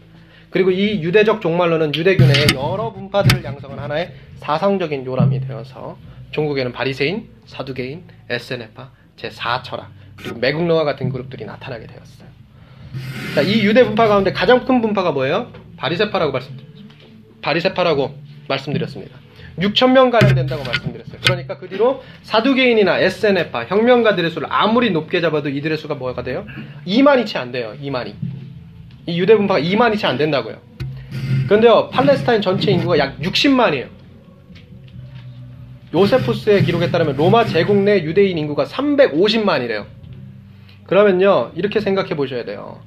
그리고 이 유대적 종말론은 유대교 내의 여러 분파들을 양성한 하나의 사상적인 요람이 되어서 종국에는 바리새인, 사두개인, 에세네파, 제4철학, 그리고 매국노와 같은 그룹들이 나타나게 되었어요. 자, 이 유대 분파 가운데 가장 큰 분파가 뭐예요? 바리세파라고 말씀, 바리세파라고 말씀드렸습니다. 6천 명 가량 된다고 말씀드렸어요. 그러니까 그 뒤로 사두개인이나 에세네파, 혁명가들의 수를 아무리 높게 잡아도 이들의 수가 뭐가 돼요? 2만이 채 안 돼요. 2만이. 이 유대 분파가 2만이 채 안 된다고요. 그런데요, 팔레스타인 전체 인구가 약 60만이에요. 요세푸스의 기록에 따르면 로마 제국 내 유대인 인구가 350만이래요. 그러면요, 이렇게 생각해 보셔야 돼요.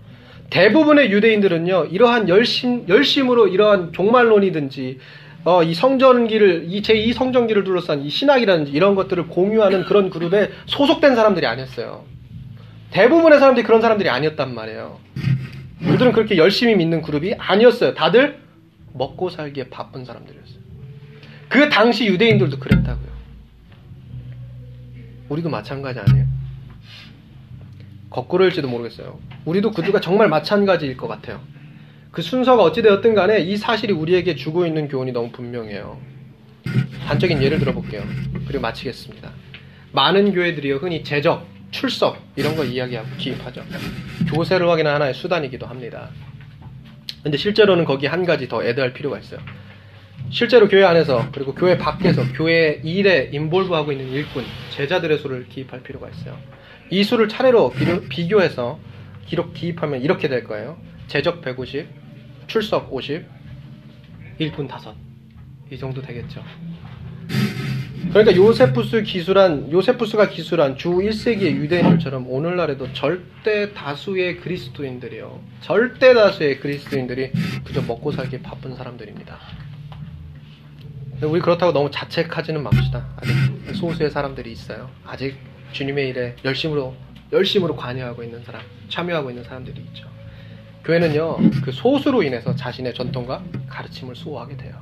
대부분의 유대인들은요, 이러한 열심, 열심으로 이러한 종말론이든지, 어, 이 성전기를, 이 제2 성전기를 둘러싼 이 신학이라든지 이런 것들을 공유하는 그런 그룹에 소속된 사람들이 아니었어요. 대부분의 사람들이 그런 사람들이 아니었단 말이에요. 그들은 그렇게 열심히 믿는 그룹이 아니었어요. 다들 먹고 살기에 바쁜 사람들이었어요. 그 당시 유대인들도 그랬다고요. 우리도 마찬가지 아니에요? 거꾸로일지도 모르겠어요. 우리도 그들과 정말 마찬가지일 것 같아요. 그 순서가 어찌되었든 간에 이 사실이 우리에게 주고 있는 교훈이 너무 분명해요. 단적인 예를 들어볼게요. 그리고 마치겠습니다. 많은 교회들이요, 흔히 제적, 출석, 이런 거 이야기하고 기입하죠. 교세를 확인하는 하나의 수단이기도 합니다. 근데 실제로는 거기 한 가지 더 애드할 필요가 있어요. 실제로 교회 안에서 그리고 교회 밖에서 교회 일에 인볼브하고 있는 일꾼, 제자들의 수를 기입할 필요가 있어요. 이 수를 차례로 비교, 해서 기록 기입하면 이렇게 될 거예요. 제적 150, 출석 50, 일꾼 5. 이 정도 되겠죠. 그러니까 요세푸스 기술한 요세푸스가 기술한 주 1세기의 유대인들처럼 오늘날에도 절대 다수의 그리스도인들이요. 절대 다수의 그리스도인들이 그저 먹고 살기 바쁜 사람들입니다. 우리 그렇다고 너무 자책하지는 맙시다. 아직 소수의 사람들이 있어요. 아직 주님의 일에 열심으로 열심으로 관여하고 있는 사람, 참여하고 있는 사람들이 있죠. 교회는요, 그 소수로 인해서 자신의 전통과 가르침을 수호하게 돼요.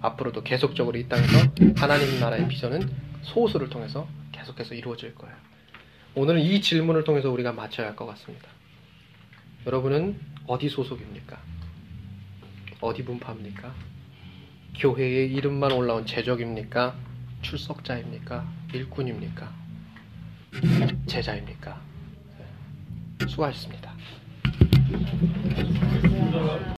앞으로도 계속적으로 이 땅에서 하나님 나라의 비전은 소수를 통해서 계속해서 이루어질 거예요. 오늘은 이 질문을 통해서 우리가 맞춰야 할 것 같습니다. 여러분은 어디 소속입니까? 어디 분파입니까? 교회의 이름만 올라온 제적입니까? 출석자입니까? 일꾼입니까? 제자입니까? 네. 수고하셨습니다.